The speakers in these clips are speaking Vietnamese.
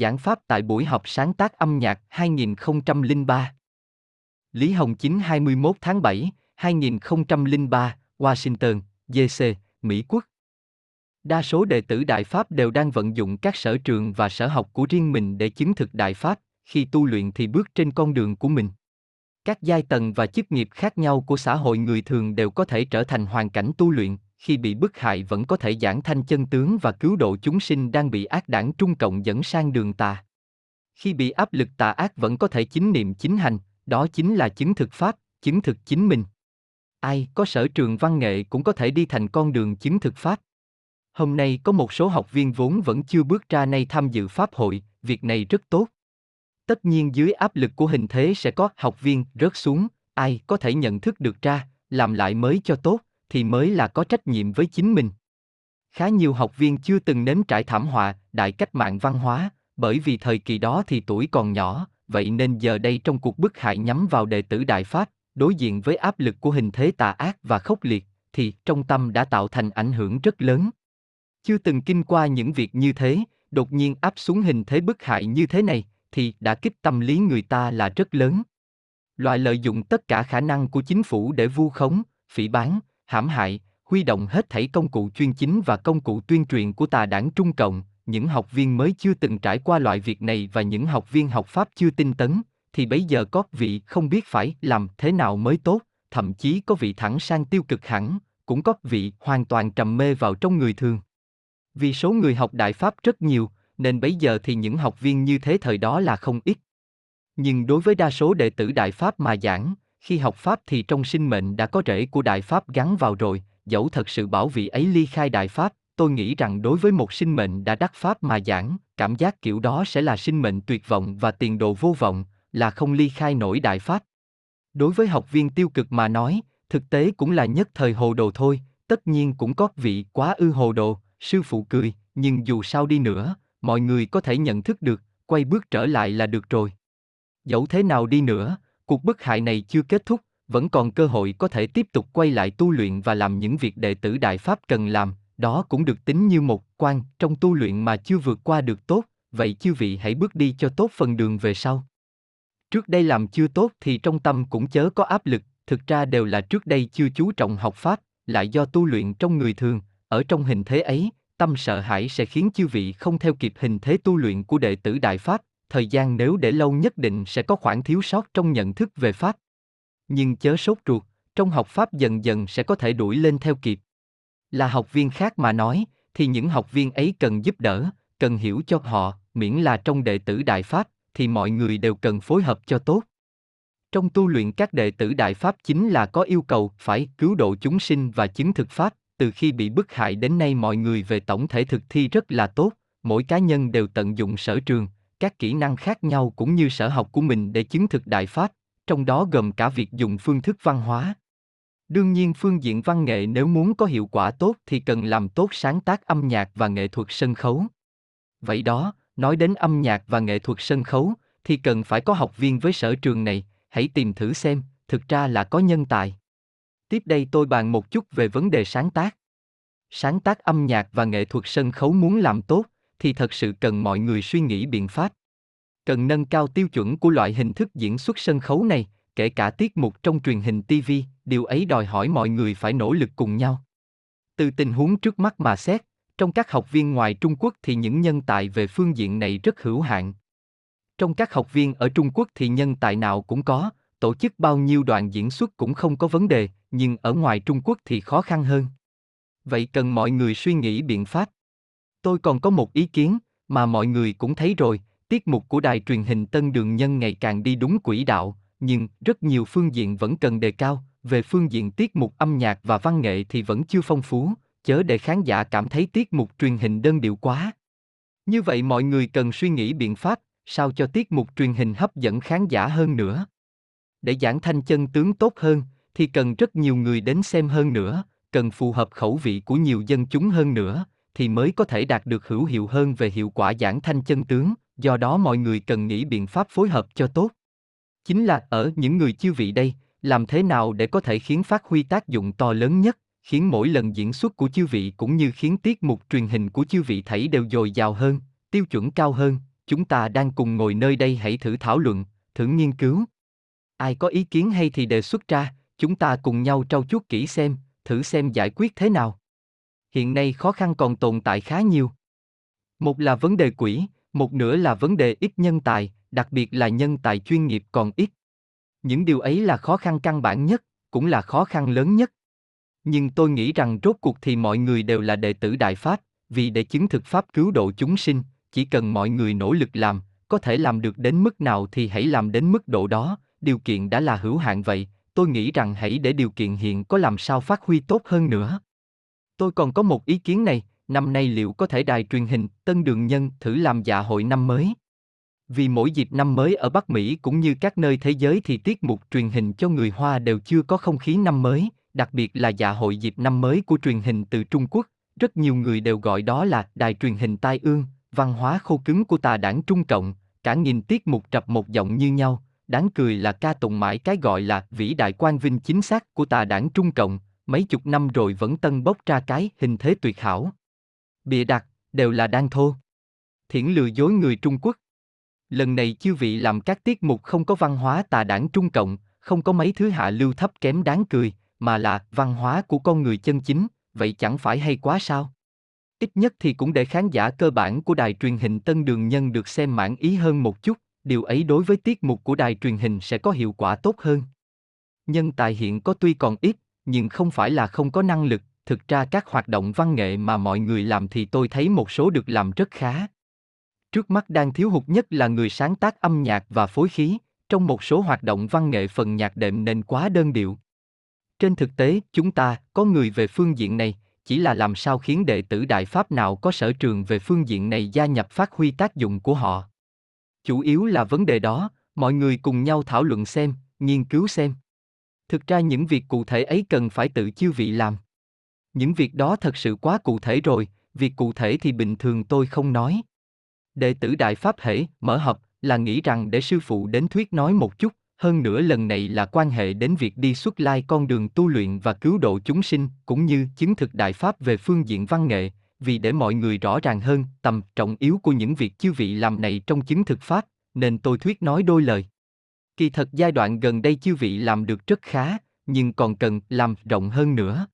giảng pháp tại buổi học sáng tác âm nhạc 2003. Lý Hồng Chính 21 tháng 7, 2003, Washington, DC, Mỹ Quốc. Đa số đệ tử Đại Pháp đều đang vận dụng các sở trường và sở học của riêng mình để chứng thực Đại Pháp, khi tu luyện thì bước trên con đường của mình. Các giai tầng và chức nghiệp khác nhau của xã hội người thường đều có thể trở thành hoàn cảnh tu luyện, khi bị bức hại vẫn có thể giảng thanh chân tướng và cứu độ chúng sinh đang bị ác đảng trung cộng dẫn sang đường tà. Khi bị áp lực tà ác vẫn có thể chính niệm chính hành, đó chính là chứng thực pháp, chứng thực chính mình. Ai có sở trường văn nghệ cũng có thể đi thành con đường chứng thực pháp. Hôm nay có một số học viên vốn vẫn chưa bước ra nay tham dự pháp hội, việc này rất tốt. Tất nhiên dưới áp lực của hình thế sẽ có học viên rớt xuống, ai có thể nhận thức được ra, làm lại mới cho tốt, thì mới là có trách nhiệm với chính mình. Khá nhiều học viên chưa từng nếm trải thảm họa, đại cách mạng văn hóa, bởi vì thời kỳ đó thì tuổi còn nhỏ, vậy nên giờ đây trong cuộc bức hại nhắm vào đệ tử Đại Pháp, đối diện với áp lực của hình thế tà ác và khốc liệt, thì trong tâm đã tạo thành ảnh hưởng rất lớn. Chưa từng kinh qua những việc như thế, đột nhiên áp xuống hình thế bức hại như thế này, thì đã kích tâm lý người ta là rất lớn. Loại lợi dụng tất cả khả năng của chính phủ để vu khống, phỉ bán, hãm hại, huy động hết thảy công cụ chuyên chính và công cụ tuyên truyền của tà đảng Trung Cộng, những học viên mới chưa từng trải qua loại việc này và những học viên học Pháp chưa tinh tấn, thì bây giờ có vị không biết phải làm thế nào mới tốt, thậm chí có vị thẳng sang tiêu cực hẳn, cũng có vị hoàn toàn trầm mê vào trong người thường. Vì số người học Đại Pháp rất nhiều, nên bây giờ thì những học viên như thế thời đó là không ít. Nhưng đối với đa số đệ tử Đại Pháp mà giảng, khi học Pháp thì trong sinh mệnh đã có rễ của Đại Pháp gắn vào rồi, dẫu thật sự bảo vị ấy ly khai Đại Pháp, tôi nghĩ rằng đối với một sinh mệnh đã đắc Pháp mà giảng, cảm giác kiểu đó sẽ là sinh mệnh tuyệt vọng và tiền đồ vô vọng, là không ly khai nổi Đại Pháp. Đối với học viên tiêu cực mà nói, thực tế cũng là nhất thời hồ đồ thôi, tất nhiên cũng có vị quá ư hồ đồ, sư phụ cười, nhưng dù sao đi nữa, mọi người có thể nhận thức được, quay bước trở lại là được rồi. Dẫu thế nào đi nữa, cuộc bức hại này chưa kết thúc, vẫn còn cơ hội có thể tiếp tục quay lại tu luyện và làm những việc đệ tử Đại Pháp cần làm, đó cũng được tính như một quan trong tu luyện mà chưa vượt qua được tốt, vậy chư vị hãy bước đi cho tốt phần đường về sau. Trước đây làm chưa tốt thì trong tâm cũng chớ có áp lực, thực ra đều là trước đây chưa chú trọng học Pháp, lại do tu luyện trong người thường, ở trong hình thế ấy, tâm sợ hãi sẽ khiến chư vị không theo kịp hình thế tu luyện của đệ tử Đại Pháp, thời gian nếu để lâu nhất định sẽ có khoảng thiếu sót trong nhận thức về Pháp. Nhưng chớ sốt ruột, trong học Pháp dần dần sẽ có thể đuổi lên theo kịp. Là học viên khác mà nói, thì những học viên ấy cần giúp đỡ, cần hiểu cho họ, miễn là trong đệ tử Đại Pháp, thì mọi người đều cần phối hợp cho tốt. Trong tu luyện các đệ tử Đại Pháp chính là có yêu cầu phải cứu độ chúng sinh và chứng thực Pháp, từ khi bị bức hại đến nay mọi người về tổng thể thực thi rất là tốt, mỗi cá nhân đều tận dụng sở trường, các kỹ năng khác nhau cũng như sở học của mình để chứng thực đại pháp, trong đó gồm cả việc dùng phương thức văn hóa. Đương nhiên phương diện văn nghệ nếu muốn có hiệu quả tốt thì cần làm tốt sáng tác âm nhạc và nghệ thuật sân khấu. Vậy đó, nói đến âm nhạc và nghệ thuật sân khấu, thì cần phải có học viên với sở trường này, hãy tìm thử xem, thực ra là có nhân tài. Tiếp đây tôi bàn một chút về vấn đề sáng tác. Sáng tác âm nhạc và nghệ thuật sân khấu muốn làm tốt, thì thật sự cần mọi người suy nghĩ biện pháp. Cần nâng cao tiêu chuẩn của loại hình thức diễn xuất sân khấu này, kể cả tiết mục trong truyền hình TV, điều ấy đòi hỏi mọi người phải nỗ lực cùng nhau. Từ tình huống trước mắt mà xét, trong các học viên ngoài Trung Quốc thì những nhân tài về phương diện này rất hữu hạn. Trong các học viên ở Trung Quốc thì nhân tài nào cũng có, tổ chức bao nhiêu đoàn diễn xuất cũng không có vấn đề, nhưng ở ngoài Trung Quốc thì khó khăn hơn. Vậy cần mọi người suy nghĩ biện pháp. Tôi còn có một ý kiến, mà mọi người cũng thấy rồi, tiết mục của đài truyền hình Tân Đường Nhân ngày càng đi đúng quỹ đạo, nhưng rất nhiều phương diện vẫn cần đề cao, về phương diện tiết mục âm nhạc và văn nghệ thì vẫn chưa phong phú, chớ để khán giả cảm thấy tiết mục truyền hình đơn điệu quá. Như vậy mọi người cần suy nghĩ biện pháp, sao cho tiết mục truyền hình hấp dẫn khán giả hơn nữa. Để giảng thanh chân tướng tốt hơn, thì cần rất nhiều người đến xem hơn nữa, cần phù hợp khẩu vị của nhiều dân chúng hơn nữa, thì mới có thể đạt được hữu hiệu hơn về hiệu quả giảng thanh chân tướng, do đó mọi người cần nghĩ biện pháp phối hợp cho tốt. Chính là ở những người chiêu vị đây, làm thế nào để có thể khiến phát huy tác dụng to lớn nhất, khiến mỗi lần diễn xuất của chiêu vị cũng như khiến tiết mục truyền hình của chiêu vị thảy đều dồi dào hơn, tiêu chuẩn cao hơn, chúng ta đang cùng ngồi nơi đây hãy thử thảo luận, thử nghiên cứu. Ai có ý kiến hay thì đề xuất ra, chúng ta cùng nhau trau chuốt kỹ xem, thử xem giải quyết thế nào. Hiện nay khó khăn còn tồn tại khá nhiều. Một là vấn đề quỹ, một nữa là vấn đề ít nhân tài, đặc biệt là nhân tài chuyên nghiệp còn ít. Những điều ấy là khó khăn căn bản nhất, cũng là khó khăn lớn nhất. Nhưng tôi nghĩ rằng rốt cuộc thì mọi người đều là đệ tử Đại Pháp, vì để chứng thực Pháp cứu độ chúng sinh, chỉ cần mọi người nỗ lực làm, có thể làm được đến mức nào thì hãy làm đến mức độ đó, điều kiện đã là hữu hạn vậy, tôi nghĩ rằng hãy để điều kiện hiện có làm sao phát huy tốt hơn nữa. Tôi còn có một ý kiến này, năm nay liệu có thể đài truyền hình Tân Đường Nhân thử làm dạ hội năm mới? Vì mỗi dịp năm mới ở Bắc Mỹ cũng như các nơi thế giới thì tiết mục truyền hình cho người Hoa đều chưa có không khí năm mới, đặc biệt là dạ hội dịp năm mới của truyền hình từ Trung Quốc, rất nhiều người đều gọi đó là đài truyền hình tai ương, văn hóa khô cứng của tà đảng Trung Cộng, cả nghìn tiết mục trập một giọng như nhau, đáng cười là ca tụng mãi cái gọi là vĩ đại quan vinh chính xác của tà đảng Trung Cộng, mấy chục năm rồi vẫn tân bốc ra cái hình thế tuyệt hảo. Bịa đặt, đều là đang thô. Thiển lừa dối người Trung Quốc. Lần này chư vị làm các tiết mục không có văn hóa tà đảng Trung Cộng, không có mấy thứ hạ lưu thấp kém đáng cười, mà là văn hóa của con người chân chính, vậy chẳng phải hay quá sao? Ít nhất thì cũng để khán giả cơ bản của đài truyền hình Tân Đường Nhân được xem mãn ý hơn một chút, điều ấy đối với tiết mục của đài truyền hình sẽ có hiệu quả tốt hơn. Nhân tài hiện có tuy còn ít, nhưng không phải là không có năng lực, thực ra các hoạt động văn nghệ mà mọi người làm thì tôi thấy một số được làm rất khá. Trước mắt đang thiếu hụt nhất là người sáng tác âm nhạc và phối khí, trong một số hoạt động văn nghệ phần nhạc đệm nên quá đơn điệu. Trên thực tế, chúng ta có người về phương diện này, chỉ là làm sao khiến đệ tử Đại Pháp nào có sở trường về phương diện này gia nhập phát huy tác dụng của họ. Chủ yếu là vấn đề đó, mọi người cùng nhau thảo luận xem, nghiên cứu xem. Thực ra những việc cụ thể ấy cần phải tự chiêu vị làm. Những việc đó thật sự quá cụ thể rồi, việc cụ thể thì bình thường tôi không nói. Đệ tử Đại Pháp hễ, mở họp, là nghĩ rằng để sư phụ đến thuyết nói một chút, hơn nữa lần này là quan hệ đến việc đi xuất lai con đường tu luyện và cứu độ chúng sinh, cũng như chứng thực đại pháp về phương diện văn nghệ, vì để mọi người rõ ràng hơn tầm trọng yếu của những việc chư vị làm này trong chứng thực pháp, nên tôi thuyết nói đôi lời. Kỳ thật giai đoạn gần đây chư vị làm được rất khá, nhưng còn cần làm rộng hơn nữa.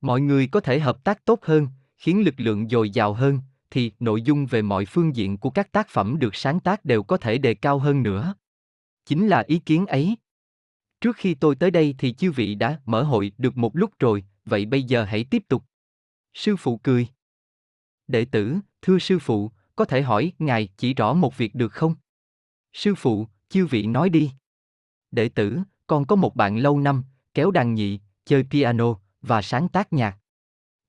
Mọi người có thể hợp tác tốt hơn, khiến lực lượng dồi dào hơn, thì nội dung về mọi phương diện của các tác phẩm được sáng tác đều có thể đề cao hơn nữa. Chính là ý kiến ấy. Trước khi tôi tới đây thì chư vị đã mở hội được một lúc rồi, vậy bây giờ hãy tiếp tục. Sư phụ cười. Đệ tử, thưa sư phụ, có thể hỏi ngài chỉ rõ một việc được không? Sư phụ, chư vị nói đi. Đệ tử, con có một bạn lâu năm, kéo đàn nhị, chơi piano và sáng tác nhạc.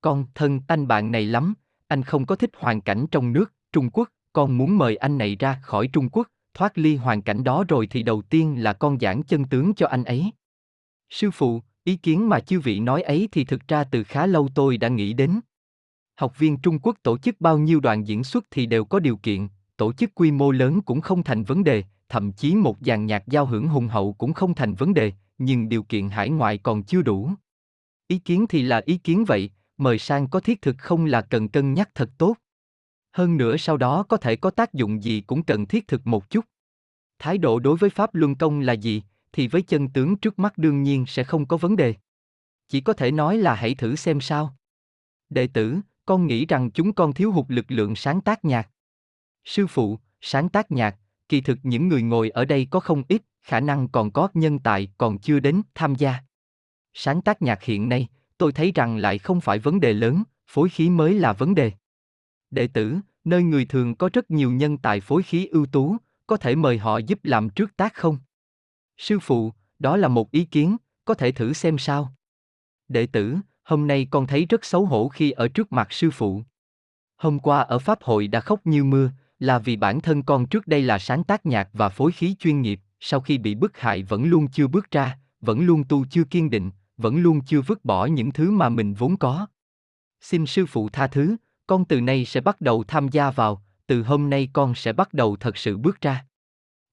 Con thân anh bạn này lắm, anh không có thích hoàn cảnh trong nước, Trung Quốc, con muốn mời anh này ra khỏi Trung Quốc, thoát ly hoàn cảnh đó rồi thì đầu tiên là con giảng chân tướng cho anh ấy. Sư phụ, ý kiến mà chư vị nói ấy thì thực ra từ khá lâu tôi đã nghĩ đến. Học viên Trung Quốc tổ chức bao nhiêu đoàn diễn xuất thì đều có điều kiện, tổ chức quy mô lớn cũng không thành vấn đề, thậm chí một dàn nhạc giao hưởng hùng hậu cũng không thành vấn đề, nhưng điều kiện hải ngoại còn chưa đủ. Ý kiến thì là ý kiến vậy, mời sang có thiết thực không là cần cân nhắc thật tốt. Hơn nữa sau đó có thể có tác dụng gì cũng cần thiết thực một chút. Thái độ đối với Pháp Luân Công là gì, thì với chân tướng trước mắt đương nhiên sẽ không có vấn đề. Chỉ có thể nói là hãy thử xem sao. Đệ tử, con nghĩ rằng chúng con thiếu hụt lực lượng sáng tác nhạc. Sư phụ, sáng tác nhạc, kỳ thực những người ngồi ở đây có không ít, khả năng còn có nhân tài còn chưa đến tham gia. Sáng tác nhạc hiện nay, tôi thấy rằng lại không phải vấn đề lớn, phối khí mới là vấn đề. Đệ tử, nơi người thường có rất nhiều nhân tài phối khí ưu tú, có thể mời họ giúp làm trước tác không? Sư phụ, đó là một ý kiến, có thể thử xem sao. Đệ tử, hôm nay con thấy rất xấu hổ khi ở trước mặt sư phụ. Hôm qua ở Pháp hội đã khóc như mưa, là vì bản thân con trước đây là sáng tác nhạc và phối khí chuyên nghiệp, sau khi bị bức hại vẫn luôn chưa bước ra, vẫn luôn tu chưa kiên định, vẫn luôn chưa vứt bỏ những thứ mà mình vốn có. Xin sư phụ tha thứ, con từ nay sẽ bắt đầu tham gia vào, từ hôm nay con sẽ bắt đầu thật sự bước ra.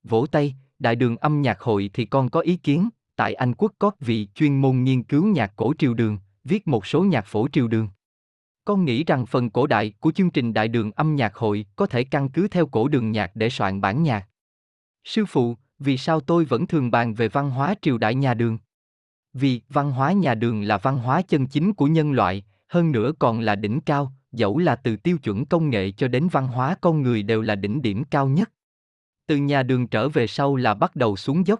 Vỗ tay, đại đường âm nhạc hội thì con có ý kiến, tại Anh quốc có vị chuyên môn nghiên cứu nhạc cổ triều đường, viết một số nhạc phổ triều đường. Con nghĩ rằng phần cổ đại của chương trình Đại đường âm nhạc hội có thể căn cứ theo cổ đường nhạc để soạn bản nhạc. Sư phụ, vì sao tôi vẫn thường bàn về văn hóa triều đại nhà đường? Vì văn hóa nhà đường là văn hóa chân chính của nhân loại, hơn nữa còn là đỉnh cao, dẫu là từ tiêu chuẩn công nghệ cho đến văn hóa con người đều là đỉnh điểm cao nhất. Từ nhà đường trở về sau là bắt đầu xuống dốc.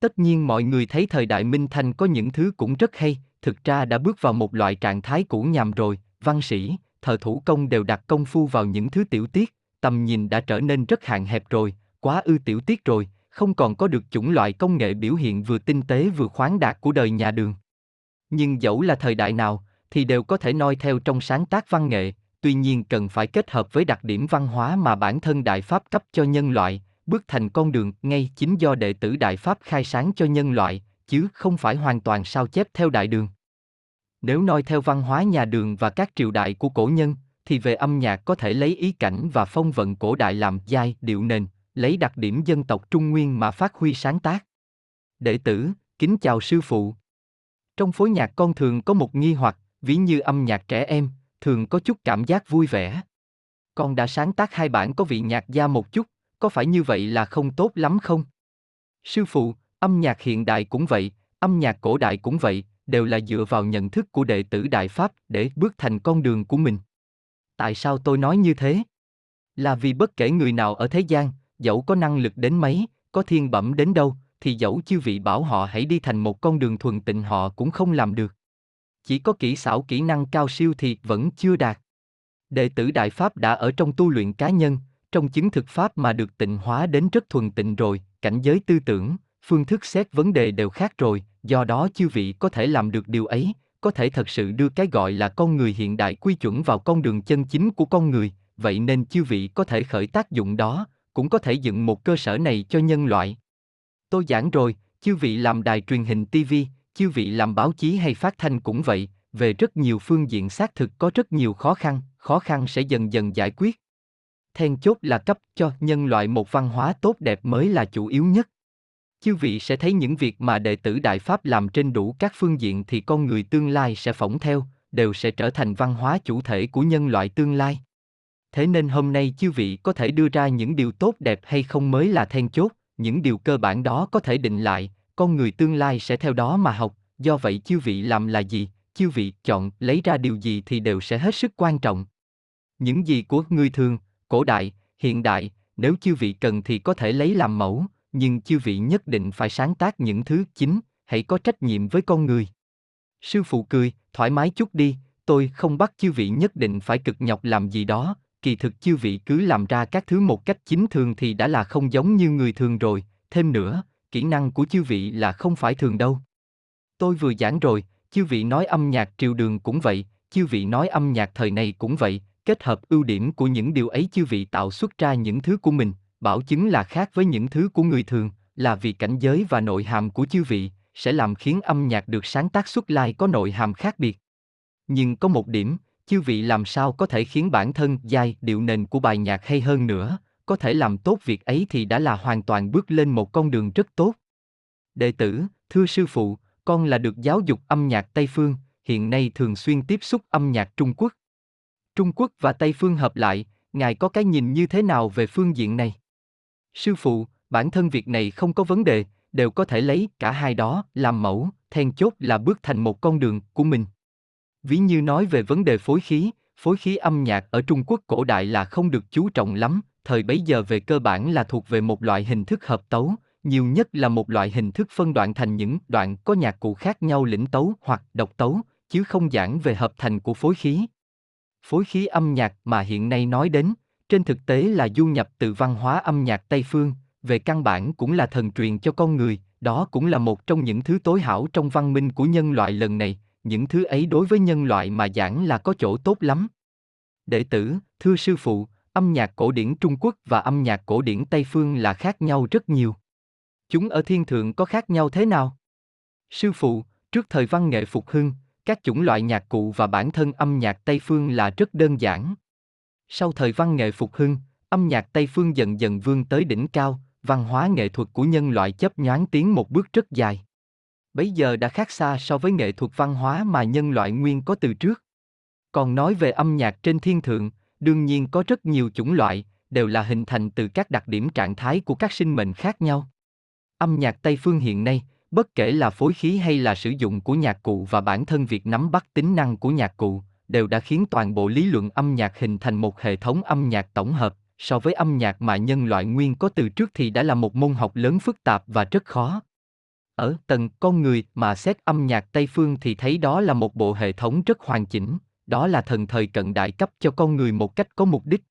Tất nhiên mọi người thấy thời đại Minh Thanh có những thứ cũng rất hay, thực ra đã bước vào một loại trạng thái cũ nhàm rồi, văn sĩ, thợ thủ công đều đặt công phu vào những thứ tiểu tiết, tầm nhìn đã trở nên rất hạn hẹp rồi, quá ư tiểu tiết rồi, không còn có được chủng loại công nghệ biểu hiện vừa tinh tế vừa khoáng đạt của đời nhà đường. Nhưng dẫu là thời đại nào, thì đều có thể noi theo trong sáng tác văn nghệ, tuy nhiên cần phải kết hợp với đặc điểm văn hóa mà bản thân Đại Pháp cấp cho nhân loại, bước thành con đường ngay chính do đệ tử Đại Pháp khai sáng cho nhân loại, chứ không phải hoàn toàn sao chép theo đại đường. Nếu noi theo văn hóa nhà đường và các triều đại của cổ nhân, thì về âm nhạc có thể lấy ý cảnh và phong vận cổ đại làm giai, điệu nền, lấy đặc điểm dân tộc Trung Nguyên mà phát huy sáng tác. Đệ tử, kính chào sư phụ. Trong phối nhạc con thường có một nghi hoặc, ví như âm nhạc trẻ em, thường có chút cảm giác vui vẻ. Con đã sáng tác hai bản có vị nhạc gia một chút, có phải như vậy là không tốt lắm không? Sư phụ, âm nhạc hiện đại cũng vậy, âm nhạc cổ đại cũng vậy, đều là dựa vào nhận thức của đệ tử Đại Pháp để bước thành con đường của mình. Tại sao tôi nói như thế? Là vì bất kể người nào ở thế gian, dẫu có năng lực đến mấy, có thiên bẩm đến đâu, thì dẫu chư vị bảo họ hãy đi thành một con đường thuần tịnh họ cũng không làm được. Chỉ có kỹ xảo kỹ năng cao siêu thì vẫn chưa đạt. Đệ tử Đại Pháp đã ở trong tu luyện cá nhân, trong chứng thực Pháp mà được tịnh hóa đến rất thuần tịnh rồi, cảnh giới tư tưởng, phương thức xét vấn đề đều khác rồi, do đó chư vị có thể làm được điều ấy, có thể thật sự đưa cái gọi là con người hiện đại quy chuẩn vào con đường chân chính của con người, vậy nên chư vị có thể khởi tác dụng đó, cũng có thể dựng một cơ sở này cho nhân loại. Tôi giảng rồi, chư vị làm đài truyền hình TV, chư vị làm báo chí hay phát thanh cũng vậy, về rất nhiều phương diện xác thực có rất nhiều khó khăn, khó khăn sẽ dần dần giải quyết. Then chốt là cấp cho nhân loại một văn hóa tốt đẹp mới là chủ yếu nhất. Chư vị sẽ thấy những việc mà đệ tử Đại Pháp làm trên đủ các phương diện thì con người tương lai sẽ phỏng theo, đều sẽ trở thành văn hóa chủ thể của nhân loại tương lai. Thế nên hôm nay chư vị có thể đưa ra những điều tốt đẹp hay không mới là then chốt, những điều cơ bản đó có thể định lại, con người tương lai sẽ theo đó mà học, do vậy chư vị làm là gì, chư vị chọn lấy ra điều gì thì đều sẽ hết sức quan trọng. Những gì của người thường, cổ đại, hiện đại, nếu chư vị cần thì có thể lấy làm mẫu, nhưng chư vị nhất định phải sáng tác những thứ chính, hãy có trách nhiệm với con người. Sư phụ cười, thoải mái chút đi, tôi không bắt chư vị nhất định phải cực nhọc làm gì đó, kỳ thực chư vị cứ làm ra các thứ một cách chính thường thì đã là không giống như người thường rồi, thêm nữa, kỹ năng của chư vị là không phải thường đâu. Tôi vừa giảng rồi, chư vị nói âm nhạc triều đường cũng vậy, chư vị nói âm nhạc thời này cũng vậy, kết hợp ưu điểm của những điều ấy chư vị tạo xuất ra những thứ của mình, bảo chứng là khác với những thứ của người thường, là vì cảnh giới và nội hàm của chư vị, sẽ làm khiến âm nhạc được sáng tác xuất lai có nội hàm khác biệt. Nhưng có một điểm, chư vị làm sao có thể khiến bản thân giai điệu nền của bài nhạc hay hơn nữa, có thể làm tốt việc ấy thì đã là hoàn toàn bước lên một con đường rất tốt. Đệ tử, thưa sư phụ, con là được giáo dục âm nhạc Tây Phương, hiện nay thường xuyên tiếp xúc âm nhạc Trung Quốc. Trung Quốc và Tây Phương hợp lại, ngài có cái nhìn như thế nào về phương diện này? Sư phụ, bản thân việc này không có vấn đề, đều có thể lấy cả hai đó làm mẫu, then chốt là bước thành một con đường của mình. Ví như nói về vấn đề phối khí, phối khí âm nhạc ở Trung Quốc cổ đại là không được chú trọng lắm, thời bấy giờ về cơ bản là thuộc về một loại hình thức hợp tấu, nhiều nhất là một loại hình thức phân đoạn thành những đoạn có nhạc cụ khác nhau lĩnh tấu hoặc độc tấu, chứ không giảng về hợp thành của phối khí. Phối khí âm nhạc mà hiện nay nói đến, trên thực tế là du nhập từ văn hóa âm nhạc Tây phương, về căn bản cũng là thần truyền cho con người, đó cũng là một trong những thứ tối hảo trong văn minh của nhân loại lần này, những thứ ấy đối với nhân loại mà giảng là có chỗ tốt lắm. Đệ tử, thưa sư phụ, âm nhạc cổ điển Trung Quốc và âm nhạc cổ điển Tây phương là khác nhau rất nhiều. Chúng ở thiên thượng có khác nhau thế nào? Sư phụ, trước thời văn nghệ phục hưng, các chủng loại nhạc cụ và bản thân âm nhạc Tây phương là rất đơn giản. Sau thời văn nghệ phục hưng, âm nhạc Tây phương dần dần vươn tới đỉnh cao, văn hóa nghệ thuật của nhân loại chấp nhoáng tiến một bước rất dài. Bấy giờ đã khác xa so với nghệ thuật văn hóa mà nhân loại nguyên có từ trước. Còn nói về âm nhạc trên thiên thượng, đương nhiên có rất nhiều chủng loại, đều là hình thành từ các đặc điểm trạng thái của các sinh mệnh khác nhau. Âm nhạc Tây phương hiện nay, bất kể là phối khí hay là sử dụng của nhạc cụ và bản thân việc nắm bắt tính năng của nhạc cụ, đều đã khiến toàn bộ lý luận âm nhạc hình thành một hệ thống âm nhạc tổng hợp, so với âm nhạc mà nhân loại nguyên có từ trước thì đã là một môn học lớn phức tạp và rất khó. Ở tầng con người mà xét âm nhạc Tây phương thì thấy đó là một bộ hệ thống rất hoàn chỉnh, đó là thần thời cận đại cấp cho con người một cách có mục đích.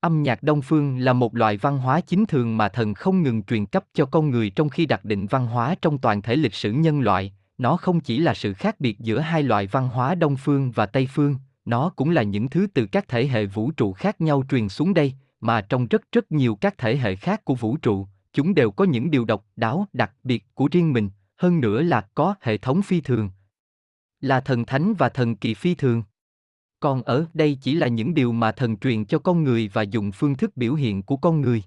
Âm nhạc Đông phương là một loại văn hóa chính thường mà thần không ngừng truyền cấp cho con người trong khi đặt định văn hóa trong toàn thể lịch sử nhân loại, nó không chỉ là sự khác biệt giữa hai loại văn hóa Đông phương và Tây phương, nó cũng là những thứ từ các thể hệ vũ trụ khác nhau truyền xuống đây, mà trong rất rất nhiều các thể hệ khác của vũ trụ, chúng đều có những điều độc đáo đặc biệt của riêng mình, hơn nữa là có hệ thống phi thường. Là thần thánh và thần kỳ phi thường. Còn ở đây chỉ là những điều mà thần truyền cho con người và dùng phương thức biểu hiện của con người.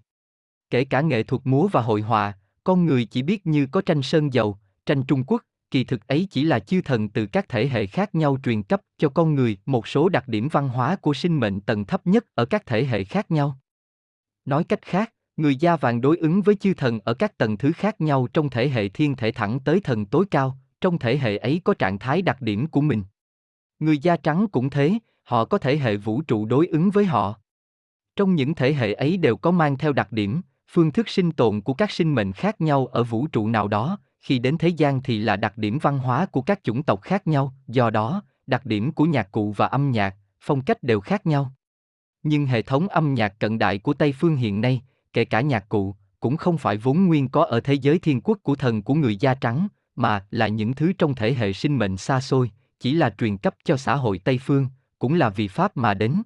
Kể cả nghệ thuật múa và hội họa, con người chỉ biết như có tranh sơn dầu, tranh Trung Quốc, kỳ thực ấy chỉ là chư thần từ các thể hệ khác nhau truyền cấp cho con người một số đặc điểm văn hóa của sinh mệnh tầng thấp nhất ở các thể hệ khác nhau. Nói cách khác, người da vàng đối ứng với chư thần ở các tầng thứ khác nhau trong thể hệ thiên thể thẳng tới thần tối cao, trong thể hệ ấy có trạng thái đặc điểm của mình. Người da trắng cũng thế, họ có thể hệ vũ trụ đối ứng với họ. Trong những thể hệ ấy đều có mang theo đặc điểm, phương thức sinh tồn của các sinh mệnh khác nhau ở vũ trụ nào đó, khi đến thế gian thì là đặc điểm văn hóa của các chủng tộc khác nhau, do đó, đặc điểm của nhạc cụ và âm nhạc, phong cách đều khác nhau. Nhưng hệ thống âm nhạc cận đại của Tây phương hiện nay, kể cả nhạc cụ, cũng không phải vốn nguyên có ở thế giới thiên quốc của thần của người da trắng, mà là những thứ trong thể hệ sinh mệnh xa xôi, chỉ là truyền cấp cho xã hội Tây phương, cũng là vì Pháp mà đến.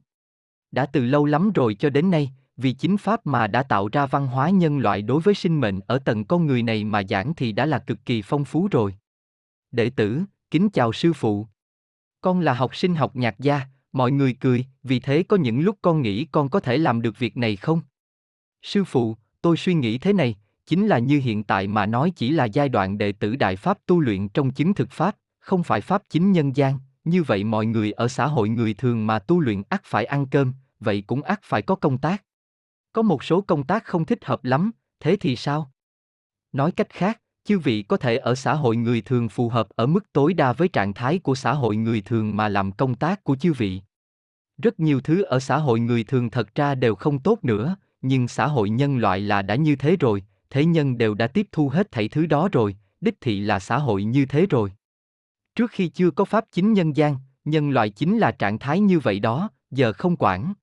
Đã từ lâu lắm rồi cho đến nay, vì chính Pháp mà đã tạo ra văn hóa nhân loại đối với sinh mệnh ở tầng con người này mà giảng thì đã là cực kỳ phong phú rồi. Đệ tử, kính chào sư phụ. Con là học sinh học nhạc gia, mọi người cười, vì thế có những lúc con nghĩ con có thể làm được việc này không? Sư phụ, tôi suy nghĩ thế này, chính là như hiện tại mà nói chỉ là giai đoạn đệ tử đại pháp tu luyện trong chứng thực pháp, không phải pháp chính nhân gian, như vậy mọi người ở xã hội người thường mà tu luyện ắt phải ăn cơm, vậy cũng ắt phải có công tác. Có một số công tác không thích hợp lắm, thế thì sao? Nói cách khác, chư vị có thể ở xã hội người thường phù hợp ở mức tối đa với trạng thái của xã hội người thường mà làm công tác của chư vị. Rất nhiều thứ ở xã hội người thường thật ra đều không tốt nữa, nhưng xã hội nhân loại là đã như thế rồi, thế nhân đều đã tiếp thu hết thảy thứ đó rồi, đích thị là xã hội như thế rồi. Trước khi chưa có pháp chính nhân gian, nhân loại chính là trạng thái như vậy đó, giờ không quản.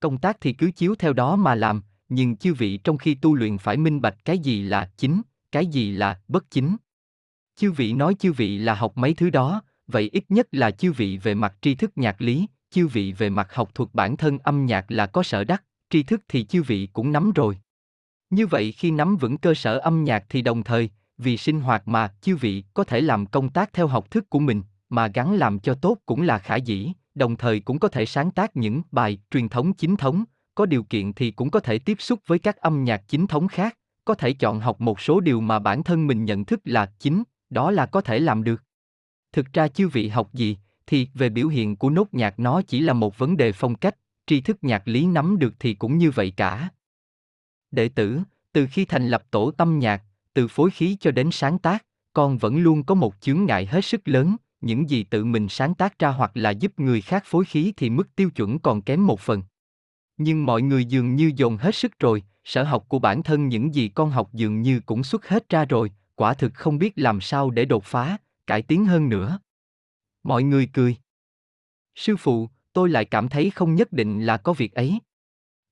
Công tác thì cứ chiếu theo đó mà làm, nhưng chư vị trong khi tu luyện phải minh bạch cái gì là chính, cái gì là bất chính. Chư vị nói chư vị là học mấy thứ đó, vậy ít nhất là chư vị về mặt tri thức nhạc lý, chư vị về mặt học thuật bản thân âm nhạc là có sở đắc, tri thức thì chư vị cũng nắm rồi. Như vậy khi nắm vững cơ sở âm nhạc thì đồng thời, vì sinh hoạt mà chư vị có thể làm công tác theo học thức của mình, mà gắn làm cho tốt cũng là khả dĩ, đồng thời cũng có thể sáng tác những bài truyền thống chính thống, có điều kiện thì cũng có thể tiếp xúc với các âm nhạc chính thống khác, có thể chọn học một số điều mà bản thân mình nhận thức là chính, đó là có thể làm được. Thực ra chư vị học gì, thì về biểu hiện của nốt nhạc nó chỉ là một vấn đề phong cách, tri thức nhạc lý nắm được thì cũng như vậy cả. Đệ tử, từ khi thành lập tổ tâm nhạc, từ phối khí cho đến sáng tác, con vẫn luôn có một chướng ngại hết sức lớn, những gì tự mình sáng tác ra hoặc là giúp người khác phối khí thì mức tiêu chuẩn còn kém một phần. Nhưng mọi người dường như dồn hết sức rồi, sở học của bản thân những gì con học dường như cũng xuất hết ra rồi, quả thực không biết làm sao để đột phá, cải tiến hơn nữa. Mọi người cười. Sư phụ, tôi lại cảm thấy không nhất định là có việc ấy.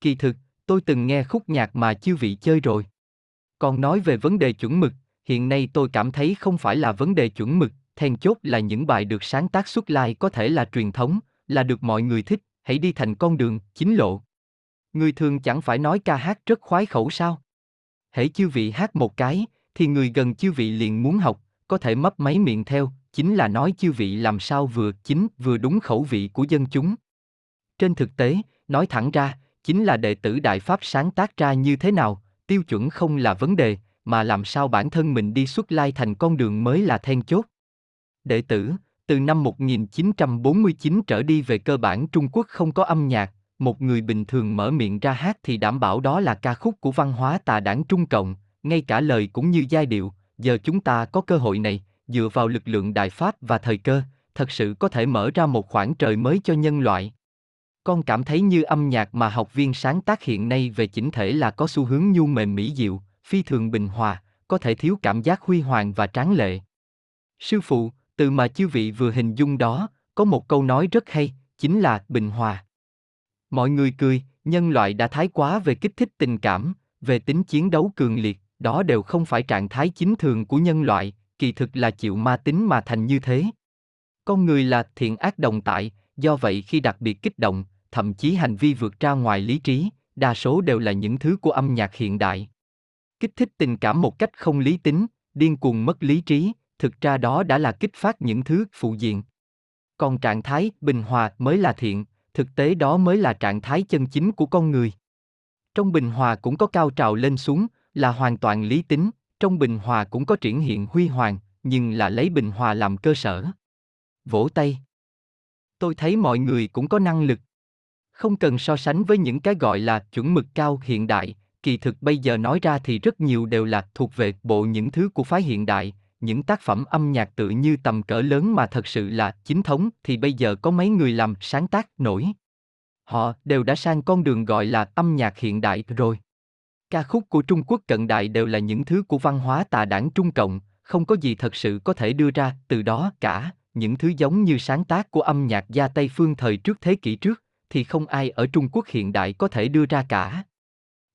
Kỳ thực, tôi từng nghe khúc nhạc mà chư vị chơi rồi. Còn nói về vấn đề chuẩn mực, hiện nay tôi cảm thấy không phải là vấn đề chuẩn mực, then chốt là những bài được sáng tác xuất lai có thể là truyền thống, là được mọi người thích, hãy đi thành con đường, chính lộ. Người thường chẳng phải nói ca hát rất khoái khẩu sao? Hãy chư vị hát một cái, thì người gần chư vị liền muốn học, có thể mấp máy miệng theo, chính là nói chư vị làm sao vừa chính vừa đúng khẩu vị của dân chúng. Trên thực tế, nói thẳng ra, chính là đệ tử Đại Pháp sáng tác ra như thế nào, tiêu chuẩn không là vấn đề, mà làm sao bản thân mình đi xuất lai thành con đường mới là then chốt. Đệ tử, Từ năm 1949 trở đi về cơ bản Trung Quốc không có âm nhạc, một người bình thường mở miệng ra hát thì đảm bảo đó là ca khúc của văn hóa tà đảng Trung Cộng, ngay cả lời cũng như giai điệu, giờ chúng ta có cơ hội này, dựa vào lực lượng đại Pháp và thời cơ, thật sự có thể mở ra một khoảng trời mới cho nhân loại. Con cảm thấy như âm nhạc mà học viên sáng tác hiện nay về chỉnh thể là có xu hướng nhu mềm mỹ diệu, phi thường bình hòa, có thể thiếu cảm giác huy hoàng và tráng lệ. Sư phụ, từ mà chư vị vừa hình dung đó, có một câu nói rất hay, chính là bình hòa. Mọi người cười, nhân loại đã thái quá về kích thích tình cảm, về tính chiến đấu cường liệt, đó đều không phải trạng thái chính thường của nhân loại, kỳ thực là chịu ma tính mà thành như thế. Con người là thiện ác đồng tại, do vậy khi đặc biệt kích động, thậm chí hành vi vượt ra ngoài lý trí, đa số đều là những thứ của âm nhạc hiện đại. Kích thích tình cảm một cách không lý tính, điên cuồng mất lý trí, thực ra đó đã là kích phát những thứ phụ diện. Còn trạng thái bình hòa mới là thiện, thực tế đó mới là trạng thái chân chính của con người. Trong bình hòa cũng có cao trào lên xuống, là hoàn toàn lý tính, trong bình hòa cũng có triển hiện huy hoàng, nhưng là lấy bình hòa làm cơ sở. Vỗ tay. Tôi thấy mọi người cũng có năng lực. Không cần so sánh với những cái gọi là chuẩn mực cao hiện đại, kỳ thực bây giờ nói ra thì rất nhiều đều là thuộc về bộ những thứ của phái hiện đại, những tác phẩm âm nhạc tự như tầm cỡ lớn mà thật sự là chính thống thì bây giờ có mấy người làm sáng tác nổi. Họ đều đã sang con đường gọi là âm nhạc hiện đại rồi. Ca khúc của Trung Quốc cận đại đều là những thứ của văn hóa tà đảng Trung Cộng, không có gì thật sự có thể đưa ra từ đó cả, những thứ giống như sáng tác của âm nhạc gia Tây phương thời trước thế kỷ trước, thì không ai ở Trung Quốc hiện đại có thể đưa ra cả.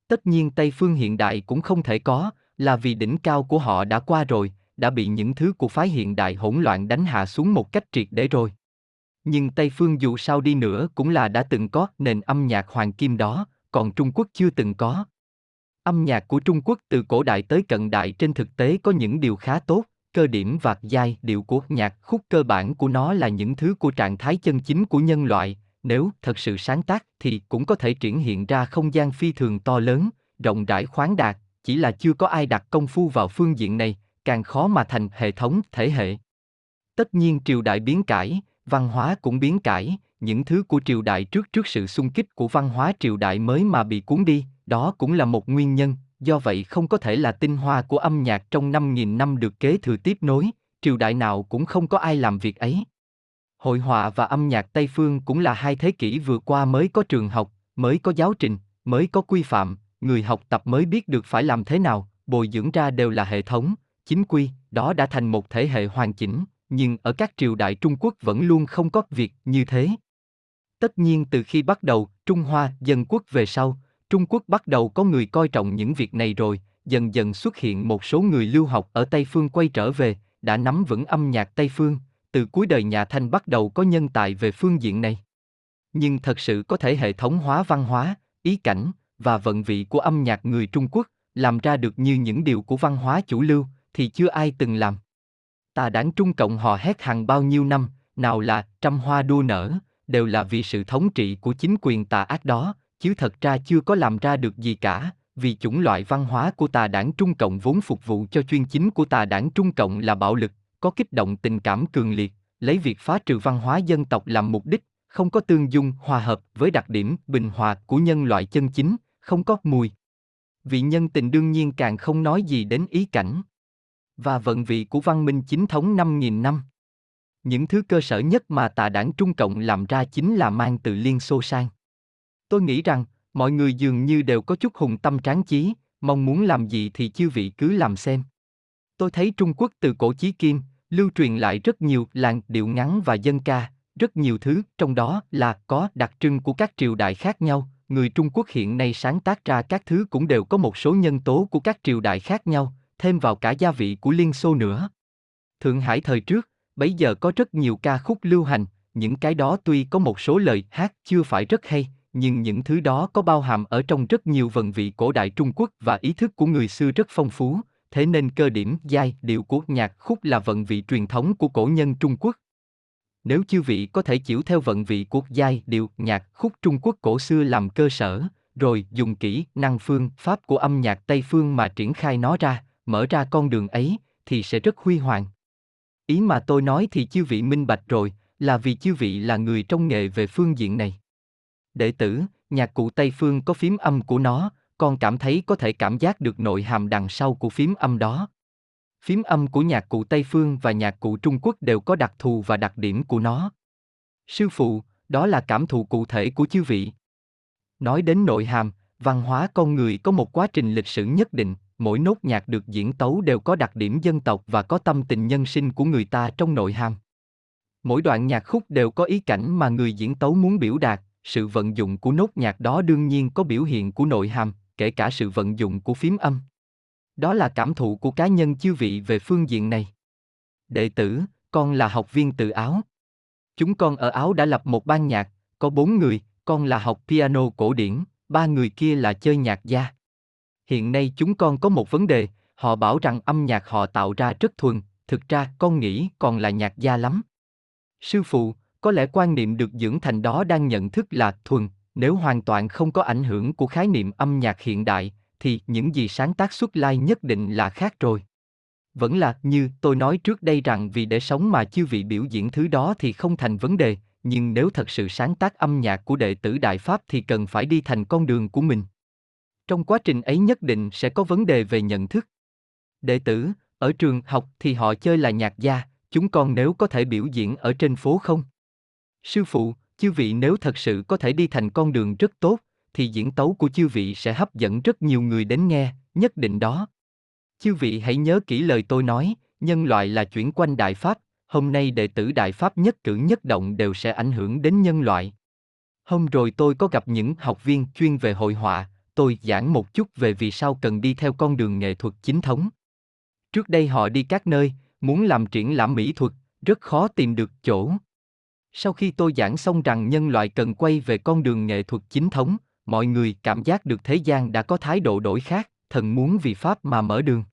Tất nhiên Tây phương hiện đại cũng không thể có, là vì đỉnh cao của họ đã qua rồi, đã bị những thứ của phái hiện đại hỗn loạn đánh hạ xuống một cách triệt để rồi. Nhưng Tây phương dù sao đi nữa cũng là đã từng có nền âm nhạc hoàng kim đó, còn Trung Quốc chưa từng có. Âm nhạc của Trung Quốc từ cổ đại tới cận đại trên thực tế có những điều khá tốt, cơ điểm và giai điệu của nhạc khúc cơ bản của nó là những thứ của trạng thái chân chính của nhân loại, nếu thật sự sáng tác thì cũng có thể triển hiện ra không gian phi thường to lớn, rộng rãi khoáng đạt, chỉ là chưa có ai đặt công phu vào phương diện này, càng khó mà thành hệ thống thể hệ. Tất nhiên triều đại biến cải, văn hóa cũng biến cải, những thứ của triều đại trước trước sự xung kích của văn hóa triều đại mới mà bị cuốn đi, đó cũng là một nguyên nhân, do vậy không có thể là tinh hoa của âm nhạc trong 5.000 năm được kế thừa tiếp nối, triều đại nào cũng không có ai làm việc ấy. Hội họa và âm nhạc Tây Phương cũng là hai thế kỷ vừa qua mới có trường học, mới có giáo trình, mới có quy phạm, người học tập mới biết được phải làm thế nào, bồi dưỡng ra đều là hệ thống, chính quy, đó đã thành một thể hệ hoàn chỉnh, nhưng ở các triều đại Trung Quốc vẫn luôn không có việc như thế. Tất nhiên từ khi bắt đầu, Trung Hoa, dân quốc về sau, Trung Quốc bắt đầu có người coi trọng những việc này rồi, dần dần xuất hiện một số người lưu học ở Tây Phương quay trở về, đã nắm vững âm nhạc Tây Phương, từ cuối đời nhà Thanh bắt đầu có nhân tài về phương diện này. Nhưng thật sự có thể hệ thống hóa văn hóa, ý cảnh và vận vị của âm nhạc người Trung Quốc, làm ra được như những điều của văn hóa chủ lưu, thì chưa ai từng làm. Tà đảng Trung Cộng họ hét hàng bao nhiêu năm, nào là trăm hoa đua nở, đều là vì sự thống trị của chính quyền tà ác đó, chứ thật ra chưa có làm ra được gì cả, vì chủng loại văn hóa của tà đảng Trung Cộng vốn phục vụ cho chuyên chính của tà đảng Trung Cộng là bạo lực, có kích động tình cảm cường liệt, lấy việc phá trừ văn hóa dân tộc làm mục đích, không có tương dung hòa hợp với đặc điểm bình hòa của nhân loại chân chính, không có mùi. Vị nhân tình đương nhiên càng không nói gì đến ý cảnh và vận vị của văn minh chính thống 5.000 năm. Những thứ cơ sở nhất mà tà đảng Trung Cộng làm ra chính là mang từ Liên Xô sang. Tôi nghĩ rằng, mọi người dường như đều có chút hùng tâm tráng chí, mong muốn làm gì thì chư vị cứ làm xem. Tôi thấy Trung Quốc từ cổ chí kim, lưu truyền lại rất nhiều làng điệu ngắn và dân ca, rất nhiều thứ, trong đó là có đặc trưng của các triều đại khác nhau, người Trung Quốc hiện nay sáng tác ra các thứ cũng đều có một số nhân tố của các triều đại khác nhau, thêm vào cả gia vị của Liên Xô nữa. Thượng Hải thời trước, bấy giờ có rất nhiều ca khúc lưu hành, những cái đó tuy có một số lời hát chưa phải rất hay, nhưng những thứ đó có bao hàm ở trong rất nhiều vận vị cổ đại Trung Quốc và ý thức của người xưa rất phong phú, thế nên cơ điểm giai điệu của nhạc khúc là vận vị truyền thống của cổ nhân Trung Quốc. Nếu chư vị có thể chịu theo vận vị của giai điệu nhạc khúc Trung Quốc cổ xưa làm cơ sở, rồi dùng kỹ năng phương pháp của âm nhạc Tây phương mà triển khai nó ra, mở ra con đường ấy, thì sẽ rất huy hoàng. Ý mà tôi nói thì chư vị minh bạch rồi, là vì chư vị là người trong nghề về phương diện này. Đệ tử, nhạc cụ Tây Phương có phím âm của nó, con cảm thấy có thể cảm giác được nội hàm đằng sau của phím âm đó. Phím âm của nhạc cụ Tây Phương và nhạc cụ Trung Quốc đều có đặc thù và đặc điểm của nó. Sư phụ, đó là cảm thụ cụ thể của chư vị. Nói đến nội hàm, văn hóa con người có một quá trình lịch sử nhất định, mỗi nốt nhạc được diễn tấu đều có đặc điểm dân tộc và có tâm tình nhân sinh của người ta trong nội hàm. Mỗi đoạn nhạc khúc đều có ý cảnh mà người diễn tấu muốn biểu đạt, sự vận dụng của nốt nhạc đó đương nhiên có biểu hiện của nội hàm, kể cả sự vận dụng của phím âm. Đó là cảm thụ của cá nhân chư vị về phương diện này. Đệ tử, con là học viên từ Áo. Chúng con ở Áo đã lập một ban nhạc, có bốn người, con là học piano cổ điển, ba người kia là chơi nhạc gia. Hiện nay chúng con có một vấn đề, họ bảo rằng âm nhạc họ tạo ra rất thuần, thực ra con nghĩ còn là nhạc gia lắm. Sư phụ, có lẽ quan niệm được dưỡng thành đó đang nhận thức là thuần, nếu hoàn toàn không có ảnh hưởng của khái niệm âm nhạc hiện đại, thì những gì sáng tác xuất lai nhất định là khác rồi. Vẫn là như tôi nói trước đây rằng vì để sống mà chư vị biểu diễn thứ đó thì không thành vấn đề, nhưng nếu thật sự sáng tác âm nhạc của đệ tử Đại Pháp thì cần phải đi thành con đường của mình. Trong quá trình ấy nhất định sẽ có vấn đề về nhận thức. Đệ tử, ở trường học thì họ chơi là nhạc gia, chúng con nếu có thể biểu diễn ở trên phố không? Sư phụ, chư vị nếu thật sự có thể đi thành con đường rất tốt, thì diễn tấu của chư vị sẽ hấp dẫn rất nhiều người đến nghe, nhất định đó. Chư vị hãy nhớ kỹ lời tôi nói, nhân loại là chuyển quanh Đại Pháp, hôm nay đệ tử Đại Pháp nhất cử nhất động đều sẽ ảnh hưởng đến nhân loại. Hôm rồi tôi có gặp những học viên chuyên về hội họa, tôi giảng một chút về vì sao cần đi theo con đường nghệ thuật chính thống. Trước đây họ đi các nơi, muốn làm triển lãm mỹ thuật, rất khó tìm được chỗ. Sau khi tôi giảng xong rằng nhân loại cần quay về con đường nghệ thuật chính thống, mọi người cảm giác được thế gian đã có thái độ đổi khác, thần muốn vì Pháp mà mở đường.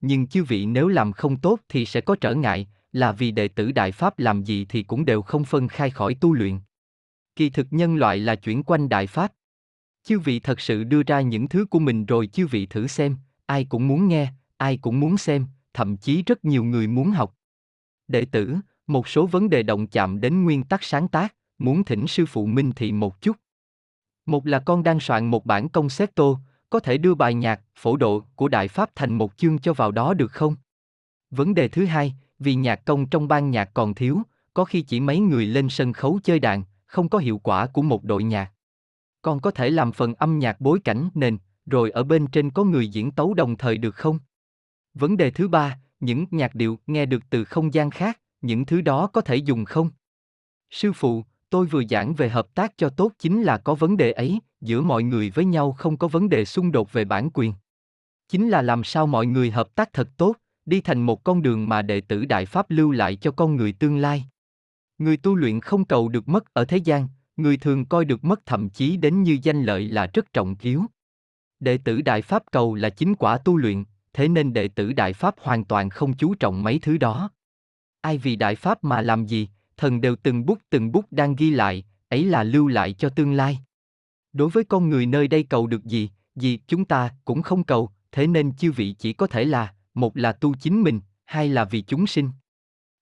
Nhưng chư vị nếu làm không tốt thì sẽ có trở ngại, là vì đệ tử Đại Pháp làm gì thì cũng đều không phân khai khỏi tu luyện. Kỳ thực nhân loại là chuyển quanh Đại Pháp. Chư vị thật sự đưa ra những thứ của mình rồi chư vị thử xem, ai cũng muốn nghe, ai cũng muốn xem, thậm chí rất nhiều người muốn học. Đệ tử, một số vấn đề động chạm đến nguyên tắc sáng tác, muốn thỉnh sư phụ minh thị một chút. Một là con đang soạn một bản công concerto, có thể đưa bài nhạc, phổ độ của Đại Pháp thành một chương cho vào đó được không? Vấn đề thứ hai, vì nhạc công trong ban nhạc còn thiếu, có khi chỉ mấy người lên sân khấu chơi đàn, không có hiệu quả của một đội nhạc. Con có thể làm phần âm nhạc bối cảnh nền, rồi ở bên trên có người diễn tấu đồng thời được không? Vấn đề thứ ba, những nhạc điệu nghe được từ không gian khác, những thứ đó có thể dùng không? Sư phụ, tôi vừa giảng về hợp tác cho tốt chính là có vấn đề ấy, giữa mọi người với nhau không có vấn đề xung đột về bản quyền. Chính là làm sao mọi người hợp tác thật tốt, đi thành một con đường mà đệ tử Đại Pháp lưu lại cho con người tương lai. Người tu luyện không cầu được mất ở thế gian, người thường coi được mất thậm chí đến như danh lợi là rất trọng yếu. Đệ tử Đại Pháp cầu là chính quả tu luyện, thế nên đệ tử Đại Pháp hoàn toàn không chú trọng mấy thứ đó. Ai vì Đại Pháp mà làm gì, thần đều từng bút từng bút đang ghi lại, ấy là lưu lại cho tương lai. Đối với con người nơi đây cầu được gì, gì chúng ta cũng không cầu, thế nên chư vị chỉ có thể là, một là tu chính mình, hai là vì chúng sinh.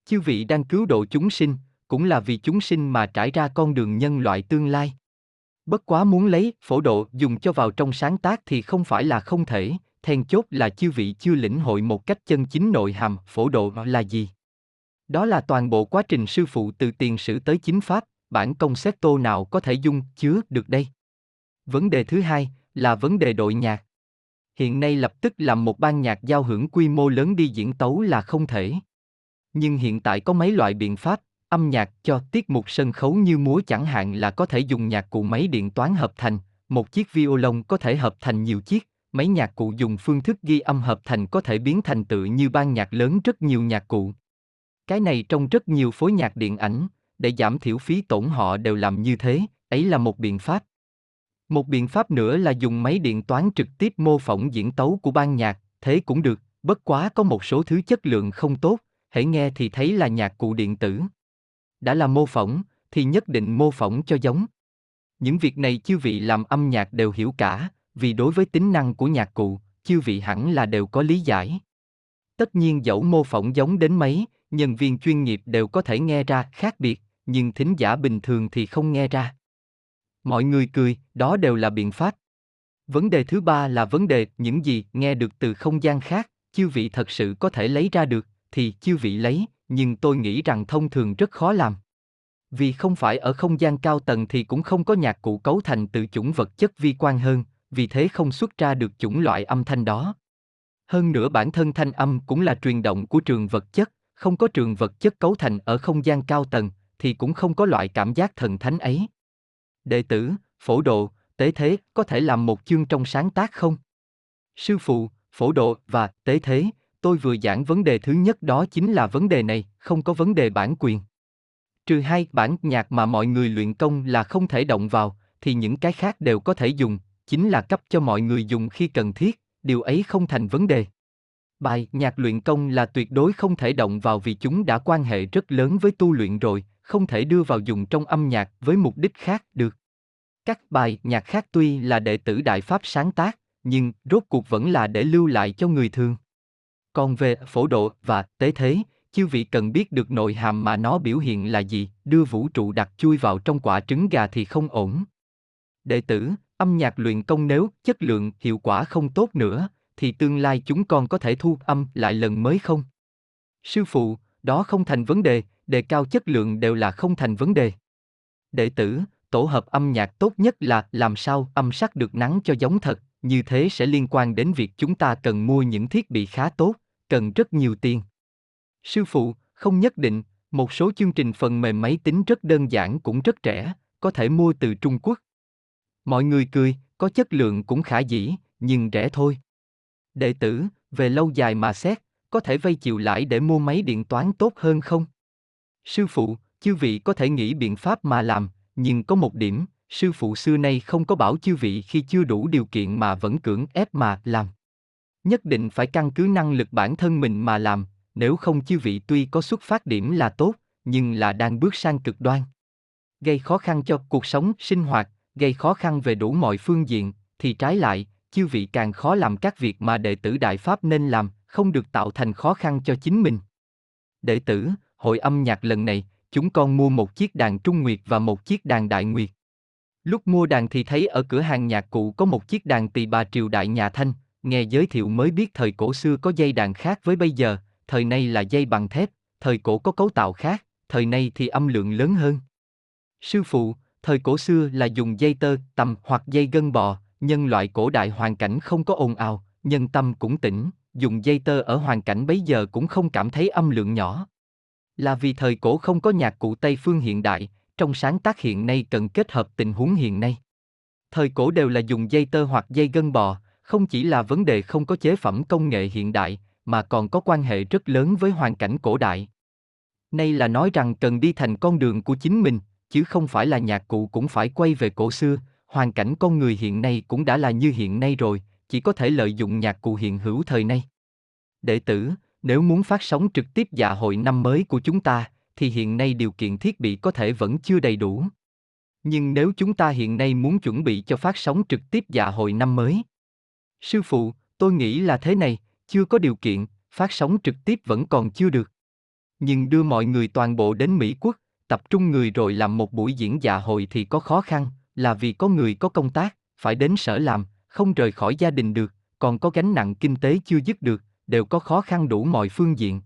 Chư vị đang cứu độ chúng sinh, cũng là vì chúng sinh mà trải ra con đường nhân loại tương lai. Bất quá muốn lấy phổ độ dùng cho vào trong sáng tác thì không phải là không thể, then chốt là chư vị chưa lĩnh hội một cách chân chính nội hàm phổ độ là gì. Đó là toàn bộ quá trình sư phụ từ tiền sử tới chính pháp, bản công xét tô nào có thể dung chứa được đây. Vấn đề thứ hai là vấn đề đội nhạc. Hiện nay lập tức làm một ban nhạc giao hưởng quy mô lớn đi diễn tấu là không thể. Nhưng hiện tại có mấy loại biện pháp, âm nhạc cho tiết mục sân khấu như múa chẳng hạn là có thể dùng nhạc cụ máy điện toán hợp thành, một chiếc violon có thể hợp thành nhiều chiếc, mấy nhạc cụ dùng phương thức ghi âm hợp thành có thể biến thành tự như ban nhạc lớn rất nhiều nhạc cụ. Cái này trong rất nhiều phối nhạc điện ảnh, để giảm thiểu phí tổn họ đều làm như thế, ấy là một biện pháp. Một biện pháp nữa là dùng máy điện toán trực tiếp mô phỏng diễn tấu của ban nhạc, thế cũng được, bất quá có một số thứ chất lượng không tốt, hãy nghe thì thấy là nhạc cụ điện tử. Đã là mô phỏng, thì nhất định mô phỏng cho giống. Những việc này chư vị làm âm nhạc đều hiểu cả, vì đối với tính năng của nhạc cụ, chư vị hẳn là đều có lý giải. Tất nhiên dẫu mô phỏng giống đến mấy, nhân viên chuyên nghiệp đều có thể nghe ra khác biệt, nhưng thính giả bình thường thì không nghe ra. Mọi người cười, đó đều là biện pháp. Vấn đề thứ ba là vấn đề những gì nghe được từ không gian khác, chư vị thật sự có thể lấy ra được, thì chư vị lấy, nhưng tôi nghĩ rằng thông thường rất khó làm. Vì không phải ở không gian cao tầng thì cũng không có nhạc cụ cấu thành từ chủng vật chất vi quan hơn, vì thế không xuất ra được chủng loại âm thanh đó. Hơn nữa bản thân thanh âm cũng là truyền động của trường vật chất, không có trường vật chất cấu thành ở không gian cao tầng, thì cũng không có loại cảm giác thần thánh ấy. Đệ tử, phổ độ, tế thế có thể làm một chương trong sáng tác không? Sư phụ, phổ độ và tế thế, tôi vừa giảng vấn đề thứ nhất đó chính là vấn đề này, không có vấn đề bản quyền. Trừ hai bản nhạc mà mọi người luyện công là không thể động vào, thì những cái khác đều có thể dùng, chính là cấp cho mọi người dùng khi cần thiết, điều ấy không thành vấn đề. Bài nhạc luyện công là tuyệt đối không thể động vào vì chúng đã quan hệ rất lớn với tu luyện rồi, không thể đưa vào dùng trong âm nhạc với mục đích khác được. Các bài nhạc khác tuy là đệ tử Đại Pháp sáng tác, nhưng rốt cuộc vẫn là để lưu lại cho người thường. Còn về phổ độ và tế thế, chư vị cần biết được nội hàm mà nó biểu hiện là gì, đưa vũ trụ đặt chui vào trong quả trứng gà thì không ổn. Đệ tử, âm nhạc luyện công nếu chất lượng hiệu quả không tốt nữa, thì tương lai chúng con có thể thu âm lại lần mới không? Sư phụ, đó không thành vấn đề, đề cao chất lượng đều là không thành vấn đề. Đệ tử, tổ hợp âm nhạc tốt nhất là làm sao âm sắc được nắng cho giống thật, như thế sẽ liên quan đến việc chúng ta cần mua những thiết bị khá tốt, cần rất nhiều tiền. Sư phụ, không nhất định, một số chương trình phần mềm máy tính rất đơn giản cũng rất rẻ, có thể mua từ Trung Quốc. Mọi người cười, có chất lượng cũng khả dĩ, nhưng rẻ thôi. Đệ tử, về lâu dài mà xét, có thể vay chịu lãi để mua máy điện toán tốt hơn không? Sư phụ, chư vị có thể nghĩ biện pháp mà làm, nhưng có một điểm, sư phụ xưa nay không có bảo chư vị khi chưa đủ điều kiện mà vẫn cưỡng ép mà làm. Nhất định phải căn cứ năng lực bản thân mình mà làm, nếu không chư vị tuy có xuất phát điểm là tốt, nhưng là đang bước sang cực đoan. Gây khó khăn cho cuộc sống, sinh hoạt, gây khó khăn về đủ mọi phương diện, thì trái lại, chư vị càng khó làm các việc mà đệ tử Đại Pháp nên làm, không được tạo thành khó khăn cho chính mình. Đệ tử, hội âm nhạc lần này, chúng con mua một chiếc đàn Trung Nguyệt và một chiếc đàn Đại Nguyệt. Lúc mua đàn thì thấy ở cửa hàng nhạc cụ có một chiếc đàn tỳ bà triều đại nhà Thanh, nghe giới thiệu mới biết thời cổ xưa có dây đàn khác với bây giờ, thời nay là dây bằng thép, thời cổ có cấu tạo khác, thời nay thì âm lượng lớn hơn. Sư phụ, thời cổ xưa là dùng dây tơ, tầm hoặc dây gân bò, nhân loại cổ đại hoàn cảnh không có ồn ào, nhân tâm cũng tỉnh, dùng dây tơ ở hoàn cảnh bấy giờ cũng không cảm thấy âm lượng nhỏ. Là vì thời cổ không có nhạc cụ Tây phương hiện đại, trong sáng tác hiện nay cần kết hợp tình huống hiện nay. Thời cổ đều là dùng dây tơ hoặc dây gân bò, không chỉ là vấn đề không có chế phẩm công nghệ hiện đại, mà còn có quan hệ rất lớn với hoàn cảnh cổ đại. Nay là nói rằng cần đi thành con đường của chính mình, chứ không phải là nhạc cụ cũng phải quay về cổ xưa, hoàn cảnh con người hiện nay cũng đã là như hiện nay rồi, chỉ có thể lợi dụng nhạc cụ hiện hữu thời nay. Đệ tử, nếu muốn phát sóng trực tiếp dạ hội năm mới của chúng ta, thì hiện nay điều kiện thiết bị có thể vẫn chưa đầy đủ. Nhưng nếu chúng ta hiện nay muốn chuẩn bị cho phát sóng trực tiếp dạ hội năm mới, sư phụ, tôi nghĩ là thế này, chưa có điều kiện, phát sóng trực tiếp vẫn còn chưa được. Nhưng đưa mọi người toàn bộ đến Mỹ quốc, tập trung người rồi làm một buổi diễn dạ hội thì có khó khăn, là vì có người có công tác, phải đến sở làm, không rời khỏi gia đình được, còn có gánh nặng kinh tế chưa dứt được, đều có khó khăn đủ mọi phương diện.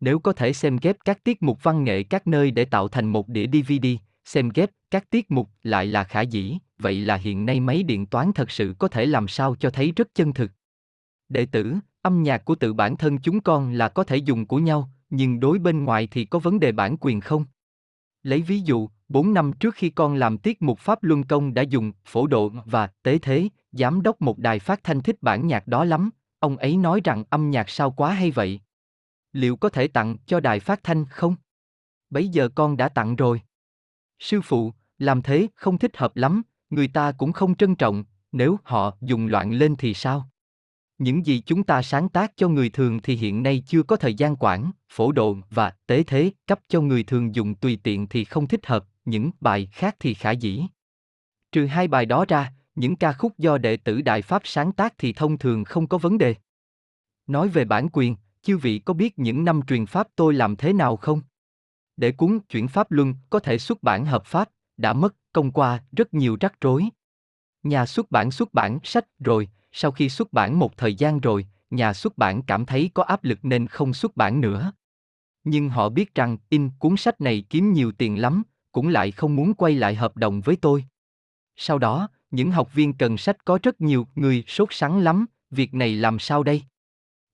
Nếu có thể xem ghép các tiết mục văn nghệ các nơi để tạo thành một đĩa DVD, xem ghép các tiết mục lại là khả dĩ, vậy là hiện nay máy điện toán thật sự có thể làm sao cho thấy rất chân thực. Đệ tử, âm nhạc của tự bản thân chúng con là có thể dùng của nhau, nhưng đối bên ngoài thì có vấn đề bản quyền không? Lấy ví dụ, 4 năm trước khi con làm tiết mục Pháp Luân Công đã dùng phổ độ và tế thế, giám đốc một đài phát thanh thích bản nhạc đó lắm, ông ấy nói rằng âm nhạc sao quá hay vậy. Liệu có thể tặng cho đài phát thanh không? Bấy giờ con đã tặng rồi. Sư phụ, làm thế không thích hợp lắm, người ta cũng không trân trọng, nếu họ dùng loạn lên thì sao? Những gì chúng ta sáng tác cho người thường thì hiện nay chưa có thời gian quản, phổ độ và tế thế cấp cho người thường dùng tùy tiện thì không thích hợp, những bài khác thì khả dĩ. Trừ hai bài đó ra, những ca khúc do đệ tử Đại Pháp sáng tác thì thông thường không có vấn đề. Nói về bản quyền, chư vị có biết những năm truyền pháp tôi làm thế nào không? Để cuốn chuyển pháp luân có thể xuất bản hợp pháp, đã mất công qua rất nhiều rắc rối. Nhà xuất bản xuất bản sách rồi, sau khi xuất bản một thời gian rồi, nhà xuất bản cảm thấy có áp lực nên không xuất bản nữa. Nhưng họ biết rằng in cuốn sách này kiếm nhiều tiền lắm, cũng lại không muốn quay lại hợp đồng với tôi. Sau đó, những học viên cần sách có rất nhiều người sốt sắng lắm, việc này làm sao đây?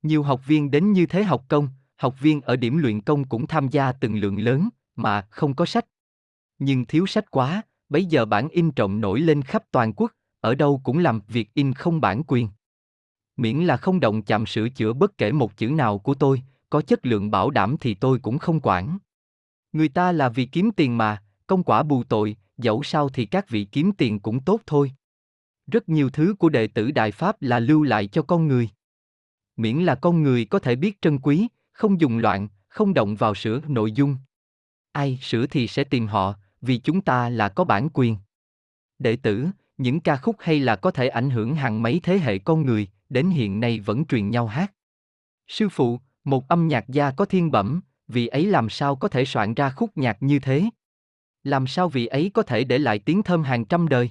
Nhiều học viên đến như thế học công, học viên ở điểm luyện công cũng tham gia từng lượng lớn, mà không có sách. Nhưng thiếu sách quá, Bấy giờ bản in trộm nổi lên khắp toàn quốc, ở đâu cũng làm việc in không bản quyền. Miễn là không động chạm sửa chữa bất kể một chữ nào của tôi, có chất lượng bảo đảm thì tôi cũng không quản. Người ta là vì kiếm tiền mà, công quả bù tội, dẫu sao thì các vị kiếm tiền cũng tốt thôi. Rất nhiều thứ của đệ tử Đại Pháp là lưu lại cho con người. Miễn là con người có thể biết trân quý, không dùng loạn, không động vào sửa nội dung. Ai sửa thì sẽ tìm họ, vì chúng ta là có bản quyền. Đệ tử, những ca khúc hay là có thể ảnh hưởng hàng mấy thế hệ con người, đến hiện nay vẫn truyền nhau hát. Sư phụ, một âm nhạc gia có thiên bẩm, vì ấy làm sao có thể soạn ra khúc nhạc như thế? Làm sao vị ấy có thể để lại tiếng thơm hàng trăm đời?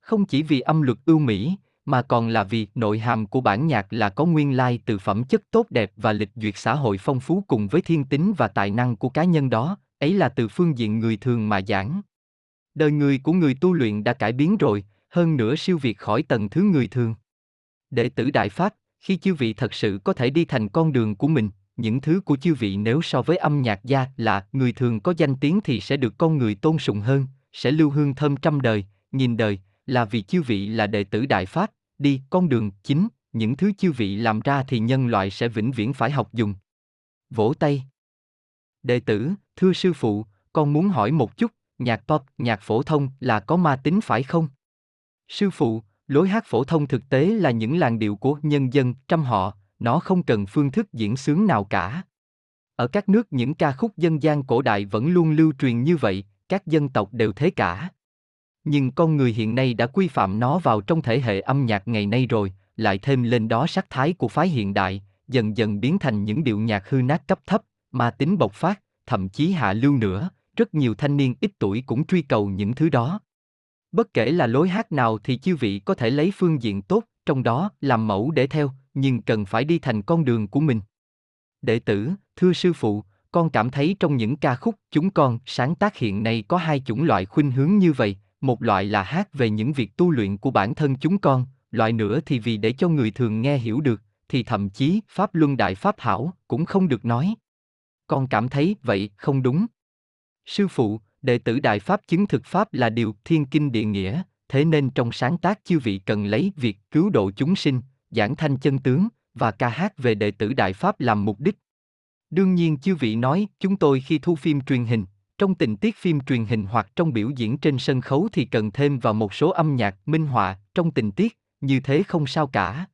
Không chỉ vì âm luật ưu mỹ, mà còn là vì nội hàm của bản nhạc là có nguyên lai từ phẩm chất tốt đẹp và lịch duyệt xã hội phong phú cùng với thiên tính và tài năng của cá nhân đó, ấy là từ phương diện người thường mà giảng. Đời người của người tu luyện đã cải biến rồi, hơn nữa siêu việt khỏi tầng thứ người thường. Đệ tử Đại Pháp, khi chư vị thật sự có thể đi thành con đường của mình, những thứ của chư vị nếu so với âm nhạc gia là người thường có danh tiếng thì sẽ được con người tôn sùng hơn, sẽ lưu hương thơm trăm đời, nghìn đời, là vì chư vị là đệ tử Đại Pháp, đi con đường chính, những thứ chư vị làm ra thì nhân loại sẽ vĩnh viễn phải học dùng. Vỗ tay. Đệ tử, thưa sư phụ, con muốn hỏi một chút, nhạc pop, nhạc phổ thông là có ma tính phải không? Sư phụ, lối hát phổ thông thực tế là những làn điệu của nhân dân, trăm họ, nó không cần phương thức diễn sướng nào cả. Ở các nước những ca khúc dân gian cổ đại vẫn luôn lưu truyền như vậy, các dân tộc đều thế cả. Nhưng con người hiện nay đã quy phạm nó vào trong thể hệ âm nhạc ngày nay rồi, lại thêm lên đó sắc thái của phái hiện đại, dần dần biến thành những điệu nhạc hư nát cấp thấp, mà tính bộc phát, thậm chí hạ lưu nữa, rất nhiều thanh niên ít tuổi cũng truy cầu những thứ đó. Bất kể là lối hát nào thì chư vị có thể lấy phương diện tốt trong đó làm mẫu để theo, nhưng cần phải đi thành con đường của mình. Đệ tử, thưa sư phụ, con cảm thấy trong những ca khúc chúng con sáng tác hiện nay có hai chủng loại khuynh hướng như vậy, một loại là hát về những việc tu luyện của bản thân chúng con, loại nữa thì vì để cho người thường nghe hiểu được, thì thậm chí Pháp Luân Đại Pháp Hảo cũng không được nói. Con cảm thấy vậy không đúng. Sư phụ, đệ tử Đại Pháp chứng thực Pháp là điều thiên kinh địa nghĩa, thế nên trong sáng tác chư vị cần lấy việc cứu độ chúng sinh, giảng thanh chân tướng, và ca hát về đệ tử Đại Pháp làm mục đích. Đương nhiên chư vị nói, chúng tôi khi thu phim truyền hình, trong tình tiết phim truyền hình hoặc trong biểu diễn trên sân khấu thì cần thêm vào một số âm nhạc, minh họa, trong tình tiết, như thế không sao cả.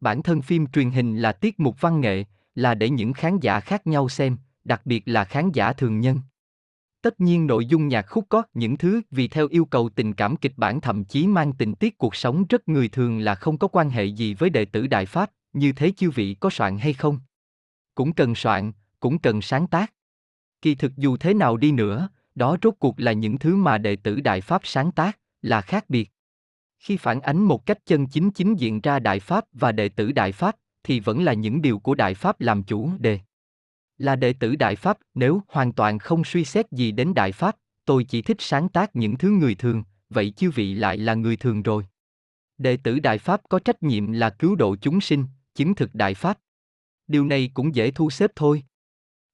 Bản thân phim truyền hình là tiết mục văn nghệ, là để những khán giả khác nhau xem, đặc biệt là khán giả thường nhân. Tất nhiên nội dung nhạc khúc có những thứ vì theo yêu cầu tình cảm kịch bản thậm chí mang tình tiết cuộc sống rất người thường là không có quan hệ gì với đệ tử Đại Pháp, như thế chư vị có soạn hay không? Cũng cần soạn, cũng cần sáng tác. Kỳ thực dù thế nào đi nữa, đó rốt cuộc là những thứ mà đệ tử Đại Pháp sáng tác, là khác biệt. Khi phản ánh một cách chân chính chính diện ra Đại Pháp và đệ tử Đại Pháp, thì vẫn là những điều của Đại Pháp làm chủ đề. Là đệ tử Đại Pháp, nếu hoàn toàn không suy xét gì đến Đại Pháp, tôi chỉ thích sáng tác những thứ người thường, vậy chư vị lại là người thường rồi. Đệ tử Đại Pháp có trách nhiệm là cứu độ chúng sinh, chứng thực Đại Pháp. Điều này cũng dễ thu xếp thôi.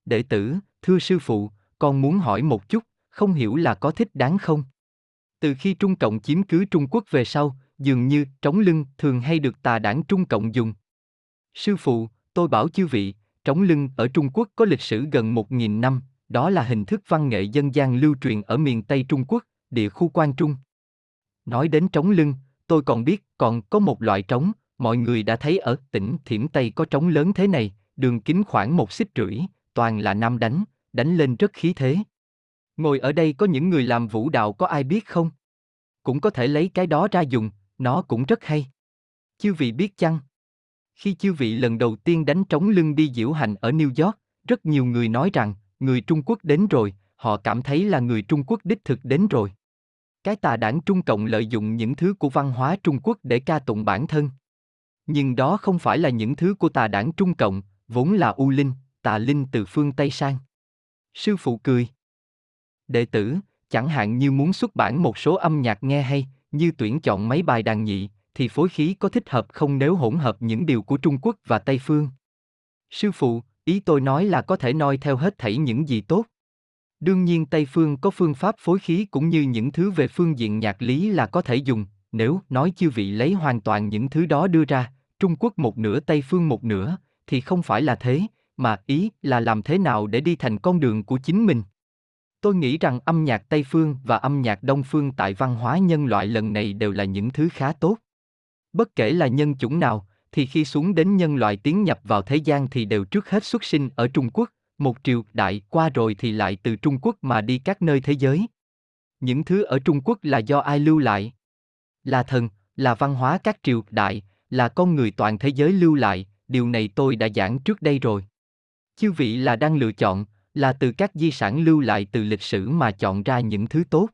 Đệ tử, thưa sư phụ, con muốn hỏi một chút, không hiểu là có thích đáng không? Từ khi Trung Cộng chiếm cứ Trung Quốc về sau, dường như trống lưng thường hay được tà đảng Trung Cộng dùng. Sư phụ, tôi bảo chư vị, trống lưng ở Trung Quốc có lịch sử gần 1.000 năm, đó là hình thức văn nghệ dân gian lưu truyền ở miền Tây Trung Quốc, địa khu Quan Trung. Nói đến trống lưng, tôi còn biết còn có một loại trống, mọi người đã thấy ở tỉnh Thiểm Tây có trống lớn thế này, đường kính khoảng một xích rưỡi, toàn là nam đánh, đánh lên rất khí thế. Ngồi ở đây có những người làm vũ đạo có ai biết không? Cũng có thể lấy cái đó ra dùng, nó cũng rất hay. Chư vị biết chăng? Khi chư vị lần đầu tiên đánh trống lưng đi diễu hành ở New York, rất nhiều người nói rằng, người Trung Quốc đến rồi, họ cảm thấy là người Trung Quốc đích thực đến rồi. Cái tà đảng Trung Cộng lợi dụng những thứ của văn hóa Trung Quốc để ca tụng bản thân. Nhưng đó không phải là những thứ của tà đảng Trung Cộng, vốn là U Linh, tà Linh từ phương Tây sang. Sư phụ cười. Đệ tử, chẳng hạn như muốn xuất bản một số âm nhạc nghe hay, như tuyển chọn mấy bài đàn nhị, thì phối khí có thích hợp không nếu hỗn hợp những điều của Trung Quốc và Tây phương? Sư phụ, ý tôi nói là có thể noi theo hết thảy những gì tốt. Đương nhiên Tây phương có phương pháp phối khí cũng như những thứ về phương diện nhạc lý là có thể dùng, nếu nói chư vị lấy hoàn toàn những thứ đó đưa ra, Trung Quốc một nửa Tây phương một nửa, thì không phải là thế, mà ý là làm thế nào để đi thành con đường của chính mình. Tôi nghĩ rằng âm nhạc Tây phương và âm nhạc Đông phương tại văn hóa nhân loại lần này đều là những thứ khá tốt. Bất kể là nhân chủng nào, thì khi xuống đến nhân loại tiến nhập vào thế gian thì đều trước hết xuất sinh ở Trung Quốc, một triều đại qua rồi thì lại từ Trung Quốc mà đi các nơi thế giới. Những thứ ở Trung Quốc là do ai lưu lại? Là thần, là văn hóa các triều đại, là con người toàn thế giới lưu lại, điều này tôi đã giảng trước đây rồi. Chư vị là đang lựa chọn, là từ các di sản lưu lại từ lịch sử mà chọn ra những thứ tốt.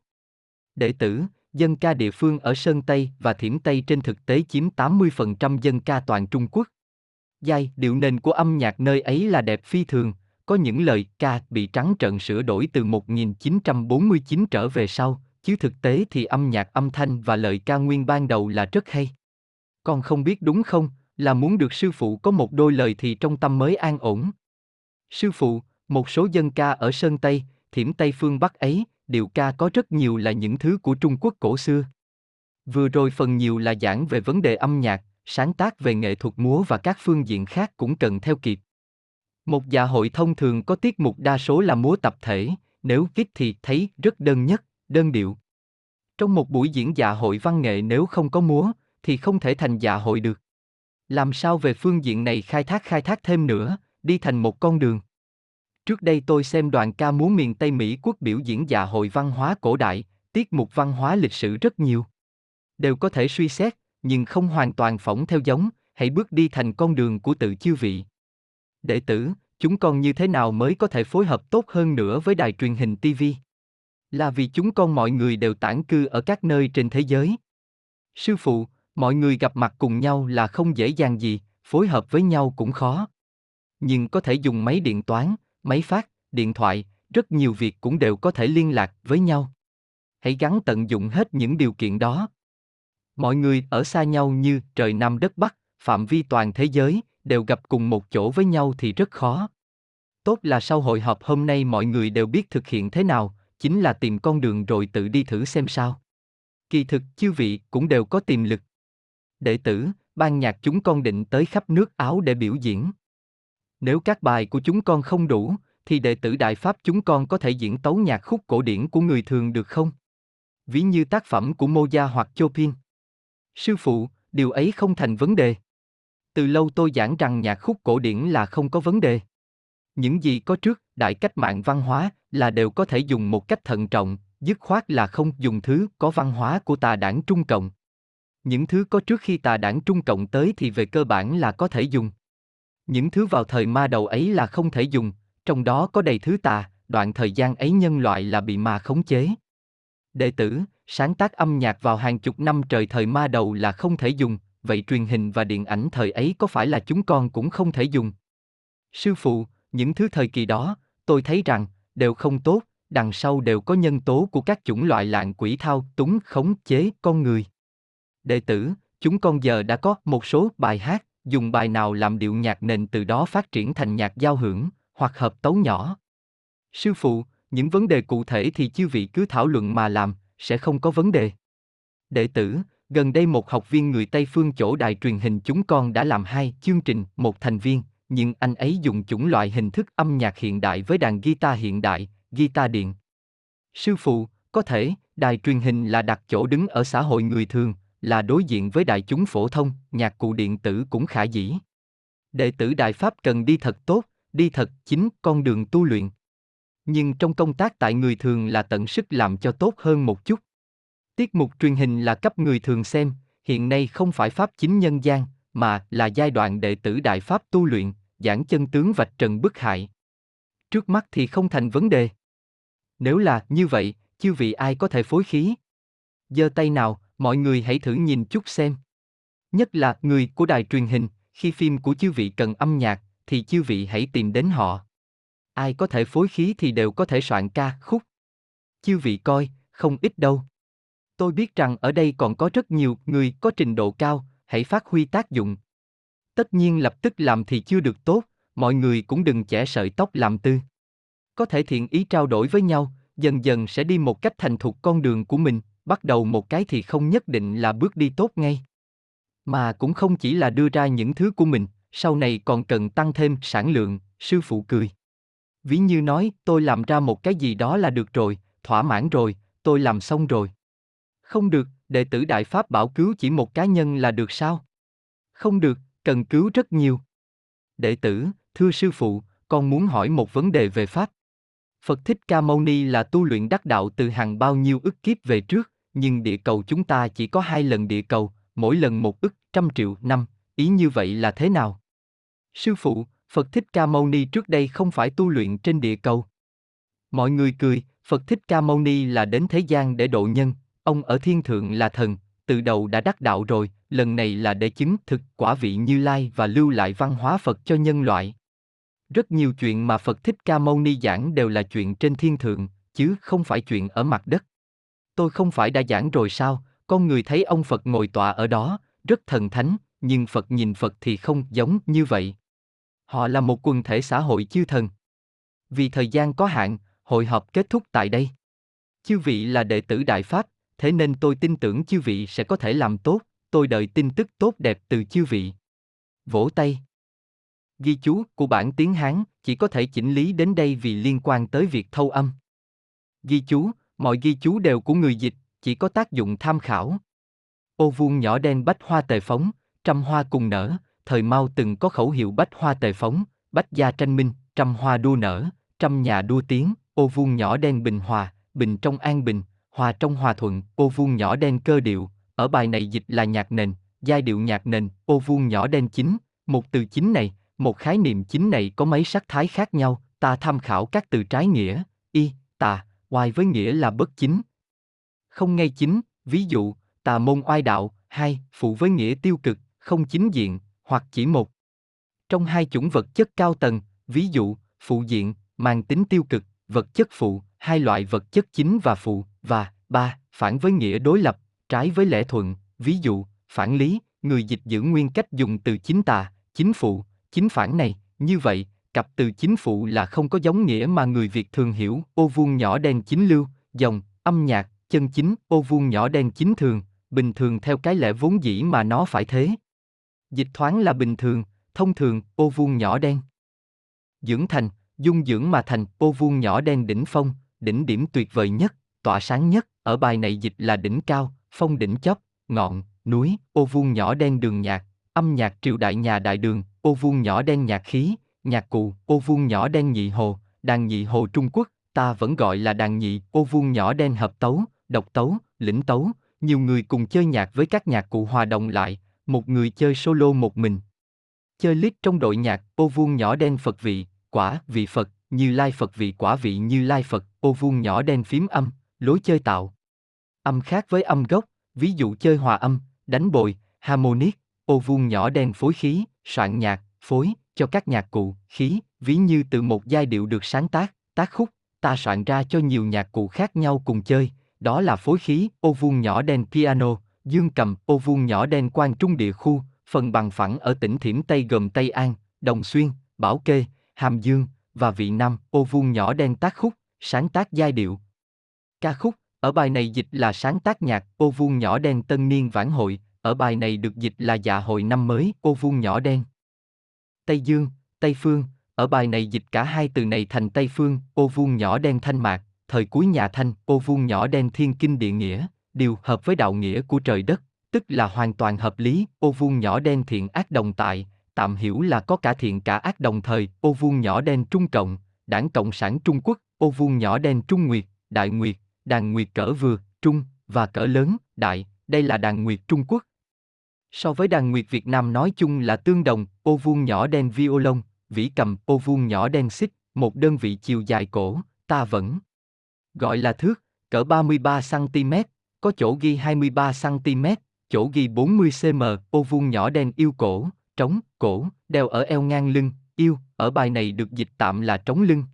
Đệ tử, dân ca địa phương ở Sơn Tây và Thiểm Tây trên thực tế chiếm 80% dân ca toàn Trung Quốc. Giai, điệu nền của âm nhạc nơi ấy là đẹp phi thường, có những lời ca bị trắng trợn sửa đổi từ 1949 trở về sau, chứ thực tế thì âm nhạc âm thanh và lời ca nguyên ban đầu là rất hay. Con không biết đúng không, là muốn được sư phụ có một đôi lời thì trong tâm mới an ổn. Sư phụ, một số dân ca ở Sơn Tây, thiểm Tây phương Bắc ấy, điệu ca có rất nhiều là những thứ của Trung Quốc cổ xưa. Vừa rồi phần nhiều là giảng về vấn đề âm nhạc, sáng tác về nghệ thuật múa và các phương diện khác cũng cần theo kịp. Một dạ hội thông thường có tiết mục đa số là múa tập thể, nếu kích thì thấy rất đơn nhất, đơn điệu. Trong một buổi diễn dạ hội văn nghệ nếu không có múa, thì không thể thành dạ hội được. Làm sao về phương diện này khai thác khai thác thêm nữa, đi thành một con đường. Trước đây tôi xem đoàn ca múa miền Tây Mỹ quốc biểu diễn dạ hội văn hóa cổ đại, tiết mục văn hóa lịch sử rất nhiều. Đều có thể suy xét, nhưng không hoàn toàn phỏng theo giống, hãy bước đi thành con đường của tự chiêu vị. Đệ tử, chúng con như thế nào mới có thể phối hợp tốt hơn nữa với đài truyền hình TV? Là vì chúng con mọi người đều tản cư ở các nơi trên thế giới. Sư phụ, mọi người gặp mặt cùng nhau là không dễ dàng gì, phối hợp với nhau cũng khó. Nhưng có thể dùng máy điện toán, máy phát, điện thoại, rất nhiều việc cũng đều có thể liên lạc với nhau. Hãy gắn tận dụng hết những điều kiện đó. Mọi người ở xa nhau như trời Nam đất Bắc, phạm vi toàn thế giới, đều gặp cùng một chỗ với nhau thì rất khó. Tốt là sau hội họp hôm nay mọi người đều biết thực hiện thế nào, chính là tìm con đường rồi tự đi thử xem sao. Kỳ thực chư vị cũng đều có tiềm lực. Đệ tử, ban nhạc chúng con định tới khắp nước Áo để biểu diễn. Nếu các bài của chúng con không đủ, thì đệ tử Đại Pháp chúng con có thể diễn tấu nhạc khúc cổ điển của người thường được không? Ví như tác phẩm của Moja hoặc Chopin. Sư phụ, điều ấy không thành vấn đề. Từ lâu tôi giảng rằng nhạc khúc cổ điển là không có vấn đề. Những gì có trước đại cách mạng văn hóa là đều có thể dùng một cách thận trọng, dứt khoát là không dùng thứ có văn hóa của tà đảng Trung Cộng. Những thứ có trước khi tà đảng Trung Cộng tới thì về cơ bản là có thể dùng. Những thứ vào thời ma đầu ấy là không thể dùng, trong đó có đầy thứ tà, đoạn thời gian ấy nhân loại là bị ma khống chế. Đệ tử, sáng tác âm nhạc vào hàng chục năm trời thời ma đầu là không thể dùng, vậy truyền hình và điện ảnh thời ấy có phải là chúng con cũng không thể dùng? Sư phụ, những thứ thời kỳ đó, tôi thấy rằng, đều không tốt, đằng sau đều có nhân tố của các chủng loại lạng quỷ thao túng khống chế con người. Đệ tử, chúng con giờ đã có một số bài hát, dùng bài nào làm điệu nhạc nền từ đó phát triển thành nhạc giao hưởng, hoặc hợp tấu nhỏ. Sư phụ, những vấn đề cụ thể thì chư vị cứ thảo luận mà làm, sẽ không có vấn đề. Đệ tử, gần đây một học viên người Tây phương chỗ đài truyền hình chúng con đã làm hai chương trình, một thành viên, nhưng anh ấy dùng chủng loại hình thức âm nhạc hiện đại với đàn guitar hiện đại, guitar điện. Sư phụ, có thể, đài truyền hình là đặt chỗ đứng ở xã hội người thường, là đối diện với đại chúng phổ thông, nhạc cụ điện tử cũng khả dĩ. Đệ tử Đại Pháp cần đi thật tốt, đi thật chính con đường tu luyện. Nhưng trong công tác tại người thường là tận sức làm cho tốt hơn một chút. Tiết mục truyền hình là cấp người thường xem, hiện nay không phải Pháp chính nhân gian, mà là giai đoạn đệ tử Đại Pháp tu luyện, giảng chân tướng vạch trần bức hại. Trước mắt thì không thành vấn đề. Nếu là như vậy, chư vị ai có thể phối khí? giơ tay nào, mọi người hãy thử nhìn chút xem. Nhất là người của đài truyền hình, khi phim của chư vị cần âm nhạc, thì chư vị hãy tìm đến họ. Ai có thể phối khí thì đều có thể soạn ca, khúc. Chư vị coi, không ít đâu. Tôi biết rằng ở đây còn có rất nhiều người có trình độ cao, hãy phát huy tác dụng. Tất nhiên lập tức làm thì chưa được tốt, mọi người cũng đừng chẻ sợi tóc làm tư. Có thể thiện ý trao đổi với nhau, dần dần sẽ đi một cách thành thục con đường của mình, bắt đầu một cái thì không nhất định là bước đi tốt ngay. Mà cũng không chỉ là đưa ra những thứ của mình, sau này còn cần tăng thêm sản lượng, sư phụ cười. Ví như nói, tôi làm ra một cái gì đó là được rồi, thỏa mãn rồi, tôi làm xong rồi. Không được, đệ tử Đại Pháp bảo cứu chỉ một cá nhân là được sao? Không được, cần cứu rất nhiều. Đệ tử, thưa sư phụ, con muốn hỏi một vấn đề về Pháp. Phật Thích Ca Mâu Ni là tu luyện đắc đạo từ hàng bao nhiêu ức kiếp về trước, nhưng địa cầu chúng ta chỉ có hai lần địa cầu, mỗi lần một ức, trăm triệu năm, ý như vậy là thế nào? Sư phụ, Phật Thích Ca Mâu Ni trước đây không phải tu luyện trên địa cầu. Mọi người cười, Phật Thích Ca Mâu Ni là đến thế gian để độ nhân, ông ở thiên thượng là thần, từ đầu đã đắc đạo rồi, lần này là để chứng thực quả vị Như Lai và lưu lại văn hóa Phật cho nhân loại. Rất nhiều chuyện mà Phật Thích Ca Mâu Ni giảng đều là chuyện trên thiên thượng, chứ không phải chuyện ở mặt đất. Tôi không phải đã giảng rồi sao, con người thấy ông Phật ngồi tọa ở đó, rất thần thánh, nhưng Phật nhìn Phật thì không giống như vậy. Họ là một quần thể xã hội chư thần. Vì thời gian có hạn, hội họp kết thúc tại đây. Chư vị là đệ tử Đại Pháp, thế nên tôi tin tưởng chư vị sẽ có thể làm tốt, tôi đợi tin tức tốt đẹp từ chư vị. Vỗ tay. Ghi chú của bản tiếng Hán chỉ có thể chỉnh lý đến đây vì liên quan tới việc thâu âm. Ghi chú, mọi ghi chú đều của người dịch, chỉ có tác dụng tham khảo. Ô vuông nhỏ đen bách hoa tề phóng, trăm hoa cùng nở, thời mau từng có khẩu hiệu bách hoa tề phóng, bách gia tranh minh, trăm hoa đua nở, trăm nhà đua tiếng, ô vuông nhỏ đen bình hòa, bình trong an bình, hòa trong hòa thuận, ô vuông nhỏ đen cơ điệu, ở bài này dịch là nhạc nền, giai điệu nhạc nền, ô vuông nhỏ đen chính, một từ chính này, một khái niệm chính này có mấy sắc thái khác nhau, ta tham khảo các từ trái nghĩa, y, tà, oai với nghĩa là bất chính. Không ngay chính, ví dụ, tà môn oai đạo, hai, phụ với nghĩa tiêu cực, không chính diện, hoặc chỉ một. Trong hai chủng vật chất cao tầng, ví dụ, phụ diện, mang tính tiêu cực, vật chất phụ, hai loại vật chất chính và phụ, và, ba, phản với nghĩa đối lập, trái với lẽ thuận, ví dụ, phản lý, người dịch giữ nguyên cách dùng từ chính tà, chính phụ, chính phản này, như vậy, cặp từ chính phụ là không có giống nghĩa mà người Việt thường hiểu, ô vuông nhỏ đen chính lưu, dòng, âm nhạc, chân chính, ô vuông nhỏ đen chính thường, bình thường theo cái lẽ vốn dĩ mà nó phải thế. Dịch thoáng là bình thường, thông thường, ô vuông nhỏ đen. Dưỡng thành, dung dưỡng mà thành, ô vuông nhỏ đen đỉnh phong, đỉnh điểm tuyệt vời nhất, tỏa sáng nhất, ở bài này dịch là đỉnh cao, phong đỉnh chóp, ngọn, núi, ô vuông nhỏ đen đường nhạc, âm nhạc triều đại nhà đại đường, ô vuông nhỏ đen nhạc khí, nhạc cụ, ô vuông nhỏ đen nhị hồ, đàn nhị hồ Trung Quốc, ta vẫn gọi là đàn nhị, ô vuông nhỏ đen hợp tấu, độc tấu, lĩnh tấu, nhiều người cùng chơi nhạc với các nhạc cụ hòa đồng lại, một người chơi solo một mình. Chơi lít trong đội nhạc, ô vuông nhỏ đen Phật vị, quả, vị Phật, như lai Phật vị quả vị như lai Phật, ô vuông nhỏ đen phím âm, lối chơi tạo. Âm khác với âm gốc, ví dụ chơi hòa âm, đánh bồi, harmonic, ô vuông nhỏ đen phối khí, soạn nhạc, phối, cho các nhạc cụ, khí, ví như từ một giai điệu được sáng tác, tác khúc, ta soạn ra cho nhiều nhạc cụ khác nhau cùng chơi, đó là phối khí, ô vuông nhỏ đen piano, dương cầm, ô vuông nhỏ đen quan trung địa khu, phần bằng phẳng ở tỉnh Thiểm Tây gồm Tây An, Đồng Xuyên, Bảo Kê, Hàm Dương, và vị Nam, ô vuông nhỏ đen tác khúc, sáng tác giai điệu. Ca khúc, ở bài này dịch là sáng tác nhạc, ô vuông nhỏ đen tân niên vãn hội, ở bài này được dịch là dạ hội năm mới, ô vuông nhỏ đen. Tây Dương, Tây Phương, ở bài này dịch cả hai từ này thành Tây Phương, ô vuông nhỏ đen thanh mạc, thời cuối nhà Thanh, ô vuông nhỏ đen thiên kinh địa nghĩa, điều hợp với đạo nghĩa của trời đất, tức là hoàn toàn hợp lý, ô vuông nhỏ đen thiện ác đồng tại, tạm hiểu là có cả thiện cả ác đồng thời, ô vuông nhỏ đen trung cộng, đảng Cộng sản Trung Quốc, ô vuông nhỏ đen trung nguyệt, đại nguyệt, đàn nguyệt cỡ vừa, trung, và cỡ lớn, đại, đây là đàn nguyệt Trung Quốc. So với đàn nguyệt Việt Nam nói chung là tương đồng, ô vuông nhỏ đen violon, vĩ cầm, ô vuông nhỏ đen xích, một đơn vị chiều dài cổ, ta vẫn gọi là thước, cỡ 33cm, có chỗ ghi 23cm, chỗ ghi 40cm, ô vuông nhỏ đen yêu cổ, trống, cổ, đeo ở eo ngang lưng, yêu, ở bài này được dịch tạm là trống lưng.